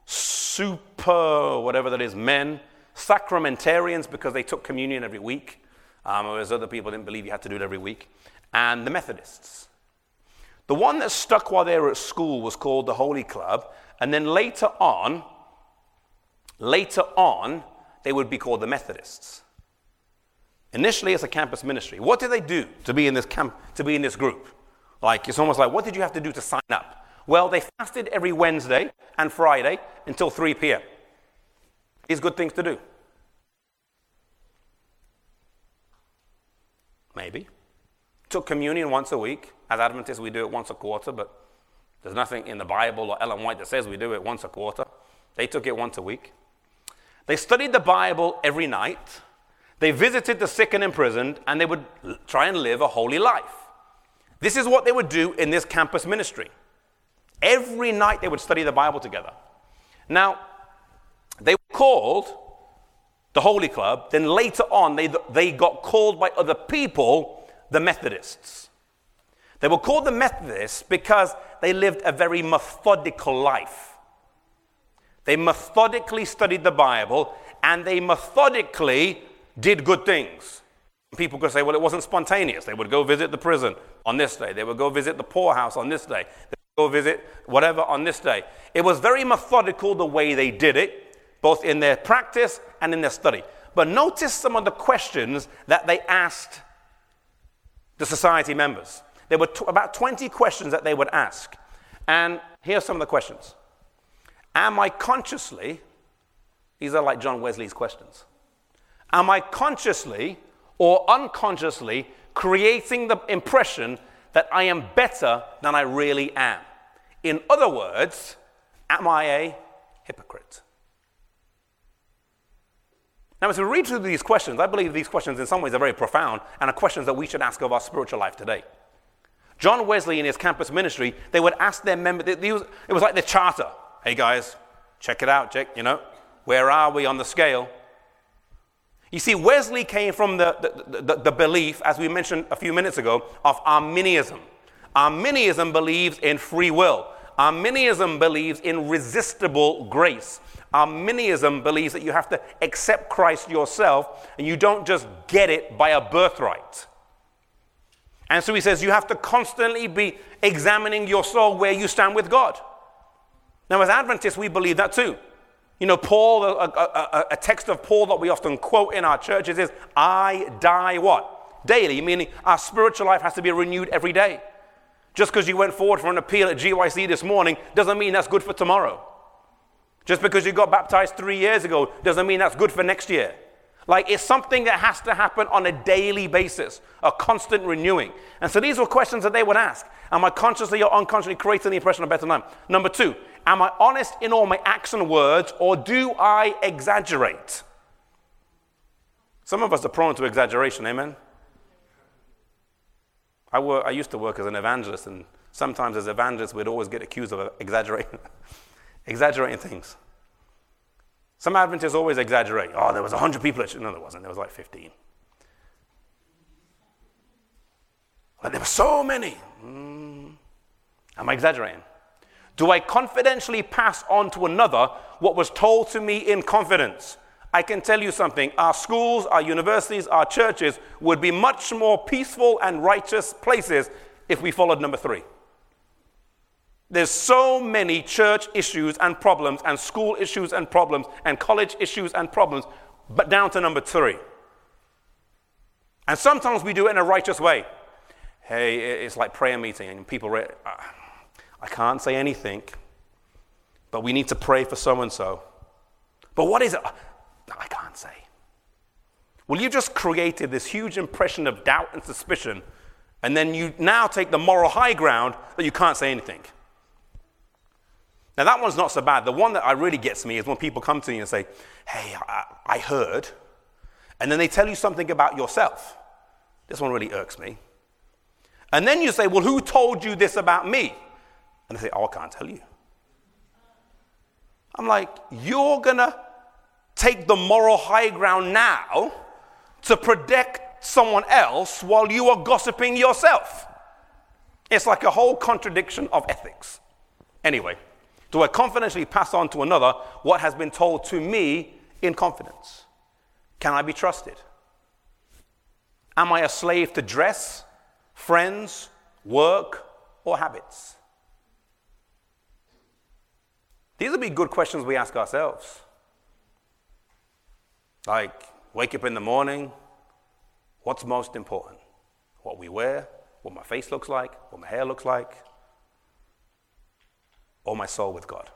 super whatever that is, men, sacramentarians because they took communion every week, um, whereas other people didn't believe you had to do it every week, and the Methodists. The one that stuck while they were at school was called the Holy Club, and then later on, later on, they would be called the Methodists. Initially, it's a campus ministry. What did they do to be in this camp, to be in this group? Like it's almost like, what did you have to do to sign up? Well, they fasted every Wednesday and Friday until 3 p.m. These good things to do. Maybe. Took communion once a week. As Adventists, we do it once a quarter, but there's nothing in the Bible or Ellen White that says we do it once a quarter. They took it once a week. They studied the Bible every night. They visited the sick and imprisoned, and they would try and live a holy life. This is what they would do in this campus ministry. Every night they would study the Bible together. Now, they were called the Holy Club. Then later on, they, they got called by other people the Methodists. They were called the Methodists because they lived a very methodical life. They methodically studied the Bible and they methodically did good things. People could say, well, it wasn't spontaneous. They would go visit the prison on this day, they would go visit the poorhouse on this day, they would go visit whatever on this day. It was very methodical the way they did it, both in their practice and in their study. But notice some of the questions that they asked the society members. There were t- about 20 questions that they would ask. And here are some of the questions Am I consciously, these are like John Wesley's questions. Am I consciously or unconsciously creating the impression that I am better than I really am? In other words, am I a hypocrite? Now, as we read through these questions, I believe these questions in some ways are very profound and are questions that we should ask of our spiritual life today. John Wesley, in his campus ministry, they would ask their members, it was like the charter. Hey guys, check it out, check, you know, where are we on the scale? You see, Wesley came from the, the, the, the, belief, as we mentioned a few minutes ago, of Arminianism. Arminianism believes in free will. Arminianism believes in resistible grace. Arminianism believes that you have to accept Christ yourself and you don't just get it by a birthright. And so he says you have to constantly be examining your soul where you stand with God. Now, as Adventists, we believe that too. You know, Paul, a, a, a, text of Paul that we often quote in our churches is, I die what? Daily, meaning our spiritual life has to be renewed every day. Just because you went forward for an appeal at GYC this morning doesn't mean that's good for tomorrow. Just because you got baptized three years ago doesn't mean that's good for next year. Like it's something that has to happen on a daily basis, a constant renewing. And so these were questions that they would ask. Am I consciously or unconsciously creating the impression of better time? Number two, am I honest in all my acts and words or do I exaggerate? Some of us are prone to exaggeration, amen? I, work, I used to work as an evangelist, and sometimes as evangelists, we'd always get accused of exaggerating, exaggerating things. Some Adventists always exaggerate. Oh, there was 100 people at. No, there wasn't. There was like 15. Like there were so many. Mm. Am I exaggerating? Do I confidentially pass on to another what was told to me in confidence? I can tell you something our schools, our universities, our churches would be much more peaceful and righteous places if we followed number three. There's so many church issues and problems, and school issues and problems, and college issues and problems, but down to number three. And sometimes we do it in a righteous way. Hey, it's like prayer meeting, and people, re- I can't say anything, but we need to pray for so and so. But what is it? I can't say. Well, you just created this huge impression of doubt and suspicion And then you now take the moral high ground that you can't say anything. Now, that one's not so bad. The one that I really gets me is when people come to you and say, Hey, I, I heard. And then they tell you something about yourself. This one really irks me. And then you say, Well, who told you this about me? And they say, Oh, I can't tell you. I'm like, You're going to take the moral high ground now to protect someone else while you are gossiping yourself. It's like a whole contradiction of ethics. Anyway, do I confidently pass on to another what has been told to me in confidence? Can I be trusted? Am I a slave to dress, friends, work, or habits? These would be good questions we ask ourselves. Like, wake up in the morning, what's most important? What we wear, what my face looks like, what my hair looks like, or my soul with God?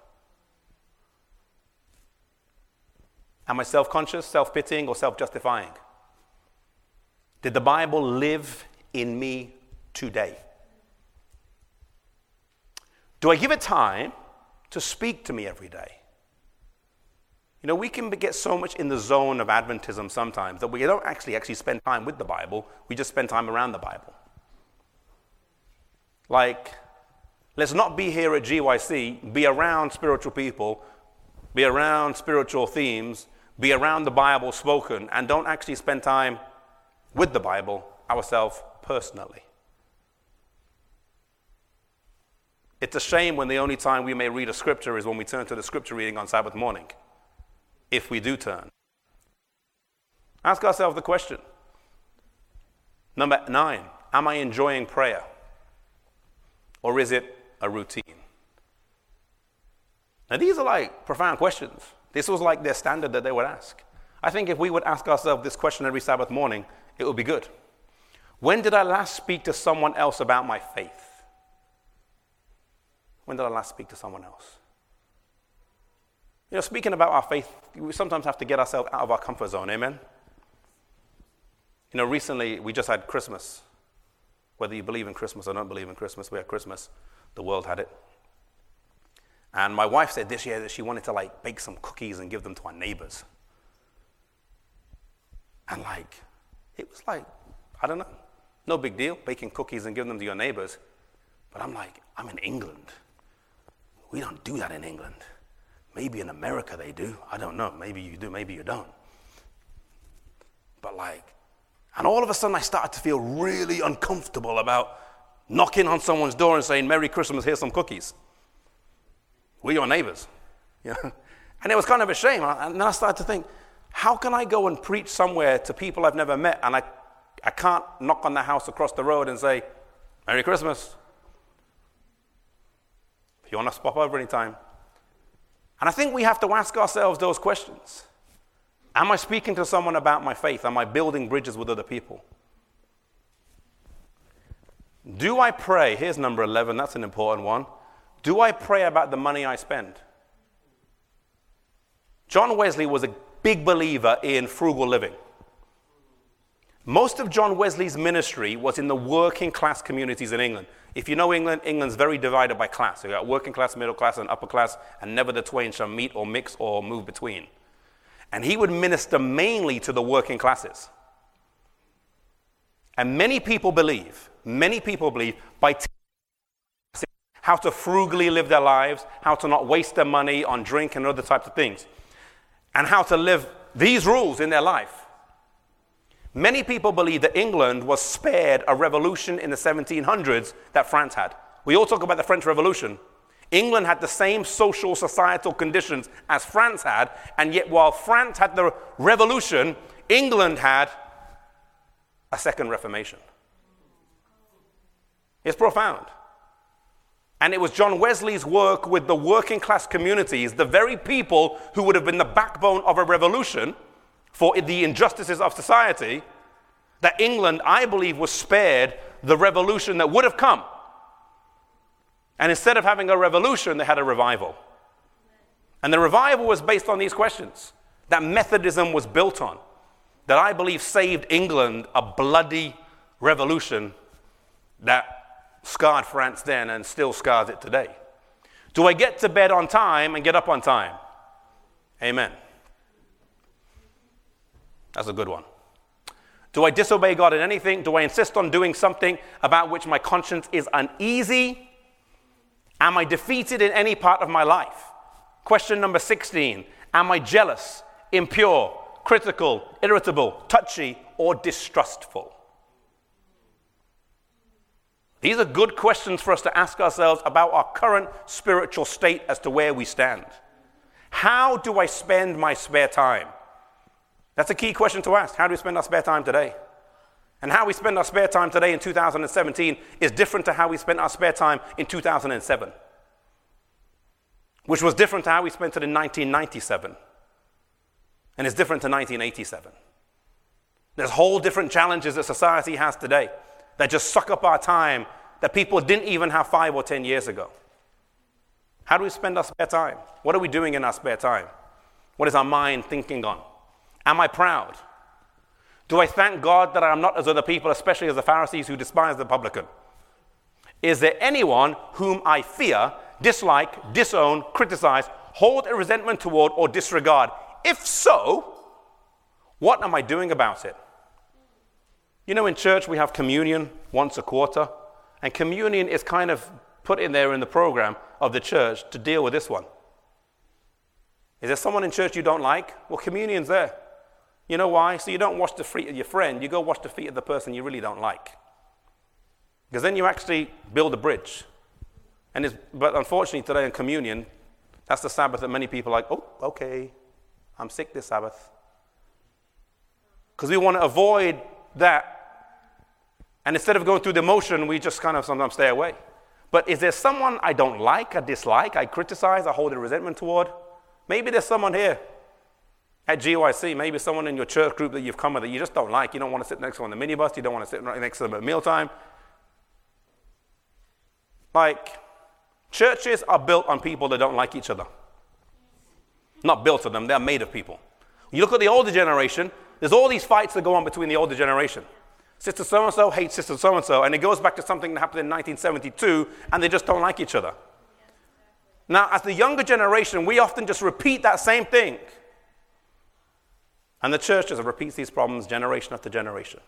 Am I self conscious, self pitying, or self justifying? Did the Bible live in me today? Do I give it time to speak to me every day? You know, we can get so much in the zone of Adventism sometimes that we don't actually actually spend time with the Bible. We just spend time around the Bible. Like, let's not be here at GYC, be around spiritual people, be around spiritual themes, be around the Bible spoken, and don't actually spend time with the Bible ourselves personally. It's a shame when the only time we may read a scripture is when we turn to the scripture reading on Sabbath morning, if we do turn. Ask ourselves the question. Number nine, am I enjoying prayer? Or is it a routine? Now, these are like profound questions. This was like their standard that they would ask. I think if we would ask ourselves this question every Sabbath morning, it would be good. When did I last speak to someone else about my faith? When did I last speak to someone else? You know, speaking about our faith, we sometimes have to get ourselves out of our comfort zone, amen? You know, recently we just had Christmas. Whether you believe in Christmas or don't believe in Christmas, we had Christmas. The world had it. And my wife said this year that she wanted to like bake some cookies and give them to our neighbors. And like, it was like, I don't know, no big deal, baking cookies and giving them to your neighbors. But I'm like, I'm in England. We don't do that in England. Maybe in America they do. I don't know. Maybe you do, maybe you don't. But like, and all of a sudden I started to feel really uncomfortable about knocking on someone's door and saying, Merry Christmas, here's some cookies. We're your neighbors. Yeah. And it was kind of a shame. And then I started to think, how can I go and preach somewhere to people I've never met and I, I can't knock on the house across the road and say, Merry Christmas? If you want to pop over anytime. And I think we have to ask ourselves those questions. Am I speaking to someone about my faith? Am I building bridges with other people? Do I pray? Here's number 11, that's an important one. Do I pray about the money I spend? John Wesley was a big believer in frugal living. Most of John Wesley's ministry was in the working class communities in England. If you know England, England's very divided by class. You've got working class, middle class, and upper class, and never the twain shall meet or mix or move between. And he would minister mainly to the working classes. And many people believe, many people believe, by teaching how to frugally live their lives, how to not waste their money on drink and other types of things and how to live these rules in their life. Many people believe that England was spared a revolution in the 1700s that France had. We all talk about the French Revolution. England had the same social societal conditions as France had, and yet while France had the revolution, England had a second reformation. It's profound. And it was John Wesley's work with the working class communities, the very people who would have been the backbone of a revolution for the injustices of society, that England, I believe, was spared the revolution that would have come. And instead of having a revolution, they had a revival. And the revival was based on these questions that Methodism was built on, that I believe saved England a bloody revolution that scarred France then and still scars it today? Do I get to bed on time and get up on time? Amen. That's a good one. Do I disobey God in anything? Do I insist on doing something about which my conscience is uneasy? Am I defeated in any part of my life? Question number 16 Am I jealous, impure, critical, irritable, touchy, or distrustful? These are good questions for us to ask ourselves about our current spiritual state as to where we stand. How do I spend my spare time? That's a key question to ask. How do we spend our spare time today? And how we spend our spare time today in 2017 is different to how we spent our spare time in 2007, which was different to how we spent it in 1997, and is different to 1987. There's whole different challenges that society has today that just suck up our time that people didn't even have five or ten years ago. How do we spend our spare time? What are we doing in our spare time? What is our mind thinking on? Am I proud? Do I thank God that I am not as other people, especially as the Pharisees who despise the publican? Is there anyone whom I fear, dislike, disown, criticize, hold a resentment toward, or disregard? If so, what am I doing about it? You know, in church we have communion once a quarter, and communion is kind of put in there in the program of the church to deal with this one. Is there someone in church you don't like? Well, communion's there. You know why? So you don't wash the feet of your friend, you go wash the feet of the person you really don't like. Because then you actually build a bridge. And but unfortunately, today in communion, that's the Sabbath that many people are like, oh, okay, I'm sick this Sabbath. Because we want to avoid that. And instead of going through the motion, we just kind of sometimes stay away. But is there someone I don't like, I dislike, I criticize, I hold a resentment toward? Maybe there's someone here at GYC, maybe someone in your church group that you've come with that you just don't like. You don't want to sit next to them on the minibus. You don't want to sit next to them at mealtime. Like, churches are built on people that don't like each other. Not built of them, they're made of people. You look at the older generation, there's all these fights that go on between the older generation. Sister so and so hates sister so and so, and it goes back to something that happened in 1972, and they just don't like each other. Now, as the younger generation, we often just repeat that same thing. And the church just repeats these problems generation after generation.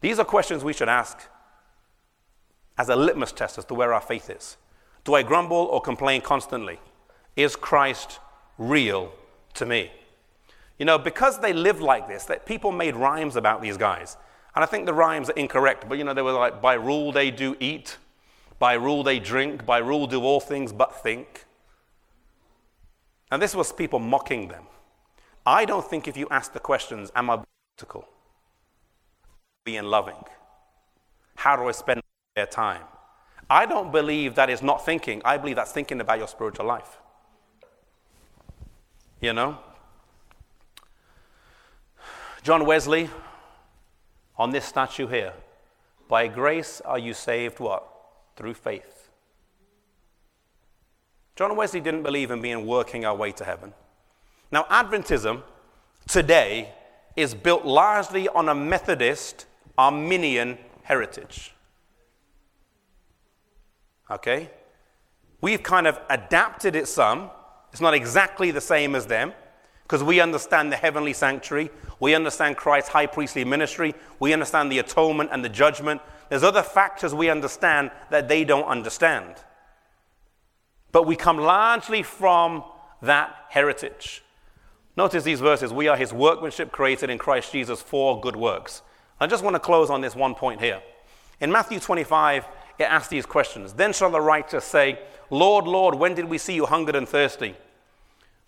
These are questions we should ask as a litmus test as to where our faith is. Do I grumble or complain constantly? Is Christ real to me? You know, because they lived like this, that people made rhymes about these guys. And I think the rhymes are incorrect, but you know, they were like, by rule they do eat, by rule they drink, by rule do all things but think. And this was people mocking them. I don't think if you ask the questions, am I practical? Being loving? How do I spend their time? I don't believe that is not thinking. I believe that's thinking about your spiritual life. You know? John Wesley, on this statue here, by grace are you saved what? Through faith. John Wesley didn't believe in being working our way to heaven. Now, Adventism today is built largely on a Methodist Arminian heritage. Okay? We've kind of adapted it some. It's not exactly the same as them because we understand the heavenly sanctuary. We understand Christ's high priestly ministry. We understand the atonement and the judgment. There's other factors we understand that they don't understand. But we come largely from that heritage. Notice these verses. We are his workmanship created in Christ Jesus for good works. I just want to close on this one point here. In Matthew 25, it asks these questions. Then shall the righteous say, Lord, Lord, when did we see you hungered and thirsty?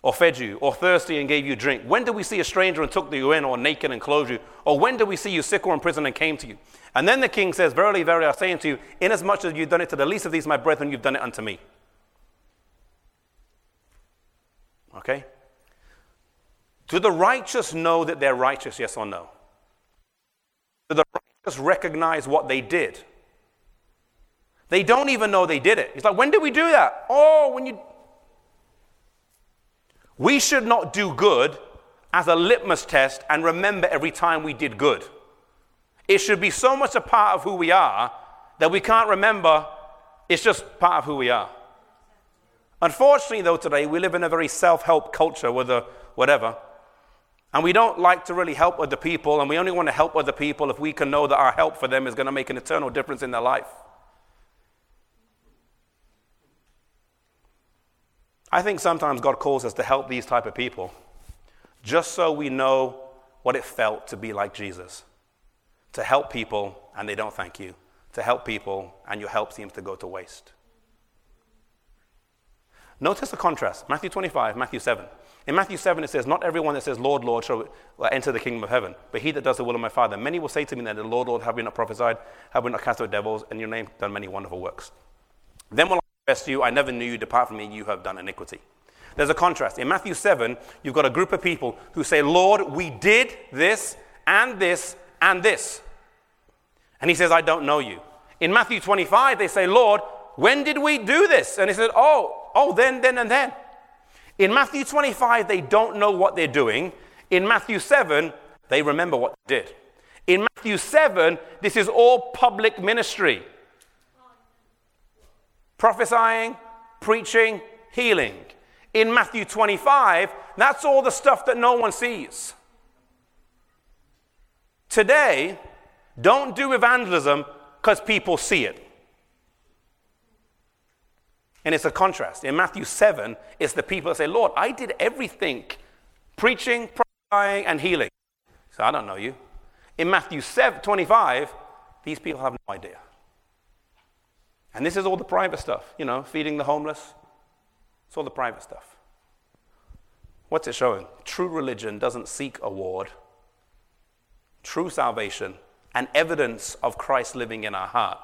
Or fed you, or thirsty and gave you drink? When did we see a stranger and took you in, or naked and clothed you? Or when did we see you sick or in prison and came to you? And then the king says, Verily, verily, I say unto you, inasmuch as you've done it to the least of these, my brethren, you've done it unto me. Okay? Do the righteous know that they're righteous, yes or no? Do the righteous recognize what they did? They don't even know they did it. He's like, when did we do that? Oh, when you. We should not do good as a litmus test and remember every time we did good. It should be so much a part of who we are that we can't remember, it's just part of who we are. Unfortunately, though, today we live in a very self help culture with a whatever. And we don't like to really help other people, and we only want to help other people if we can know that our help for them is going to make an eternal difference in their life. I think sometimes God calls us to help these type of people just so we know what it felt to be like Jesus. To help people and they don't thank you. To help people and your help seems to go to waste. Notice the contrast Matthew 25, Matthew 7. In Matthew 7, it says, Not everyone that says, Lord, Lord, shall uh, enter the kingdom of heaven, but he that does the will of my Father. Many will say to me then, Lord, Lord, have we not prophesied? Have we not cast out devils? And your name done many wonderful works. Then will confess to you, I never knew you, depart from me, you have done iniquity. There's a contrast. In Matthew 7, you've got a group of people who say, Lord, we did this and this and this. And he says, I don't know you. In Matthew 25, they say, Lord, when did we do this? And he said, Oh, oh, then, then, and then. In Matthew 25, they don't know what they're doing. In Matthew 7, they remember what they did. In Matthew 7, this is all public ministry prophesying, preaching, healing. In Matthew 25, that's all the stuff that no one sees. Today, don't do evangelism because people see it. And it's a contrast. In Matthew 7, it's the people that say, Lord, I did everything preaching, prophesying, and healing. So I don't know you. In Matthew 7, 25, these people have no idea. And this is all the private stuff, you know, feeding the homeless. It's all the private stuff. What's it showing? True religion doesn't seek award. True salvation and evidence of Christ living in our heart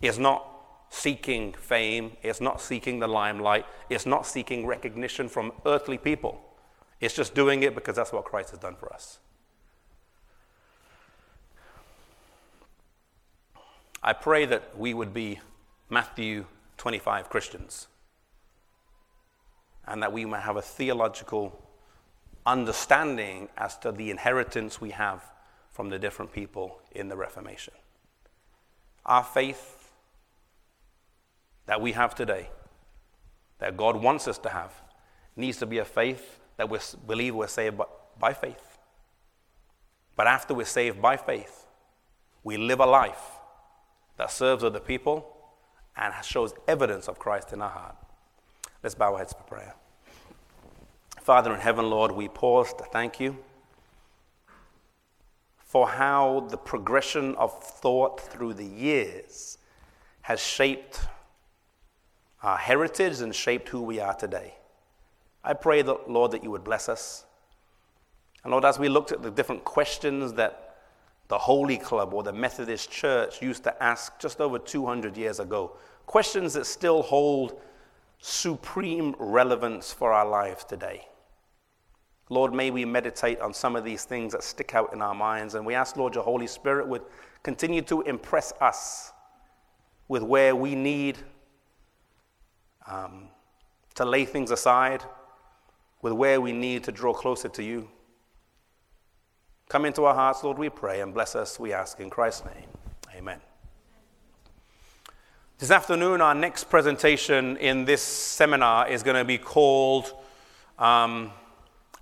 is not seeking fame, it's not seeking the limelight, it's not seeking recognition from earthly people. It's just doing it because that's what Christ has done for us. I pray that we would be Matthew 25 Christians and that we might have a theological understanding as to the inheritance we have from the different people in the Reformation. Our faith that we have today, that God wants us to have, needs to be a faith that we believe we're saved by faith. But after we're saved by faith, we live a life that serves other people and shows evidence of Christ in our heart. Let's bow our heads for prayer. Father in heaven, Lord, we pause to thank you for how the progression of thought through the years has shaped our heritage and shaped who we are today. I pray that, Lord, that you would bless us. And Lord, as we looked at the different questions that the Holy Club or the Methodist Church used to ask just over 200 years ago, questions that still hold supreme relevance for our lives today. Lord, may we meditate on some of these things that stick out in our minds. And we ask, Lord, your Holy Spirit would continue to impress us with where we need um, to lay things aside, with where we need to draw closer to you. Come into our hearts, Lord, we pray, and bless us, we ask in Christ's name. Amen. This afternoon, our next presentation in this seminar is going to be called. Um,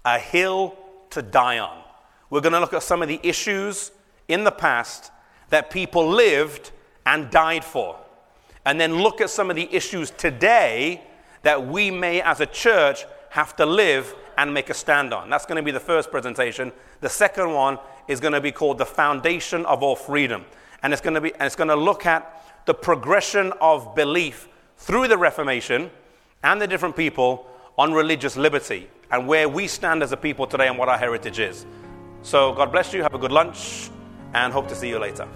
a hill to die on. We're going to look at some of the issues in the past that people lived and died for. And then look at some of the issues today that we may, as a church, have to live and make a stand on. That's going to be the first presentation. The second one is going to be called The Foundation of All Freedom. And it's going to, be, and it's going to look at the progression of belief through the Reformation and the different people on religious liberty and where we stand as a people today and what our heritage is. So, God bless you. Have a good lunch and hope to see you later.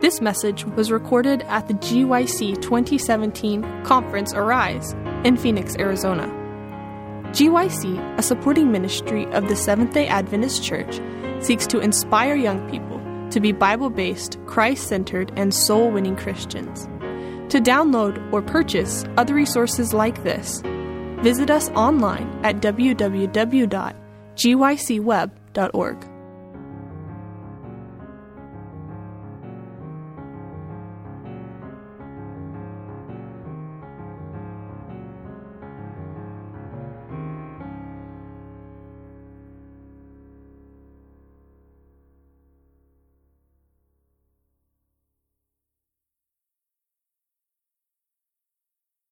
This message was recorded at the GYC 2017 Conference Arise in Phoenix, Arizona. GYC, a supporting ministry of the Seventh day Adventist Church, seeks to inspire young people to be Bible based, Christ centered, and soul winning Christians. To download or purchase other resources like this, Visit us online at www.gycweb.org.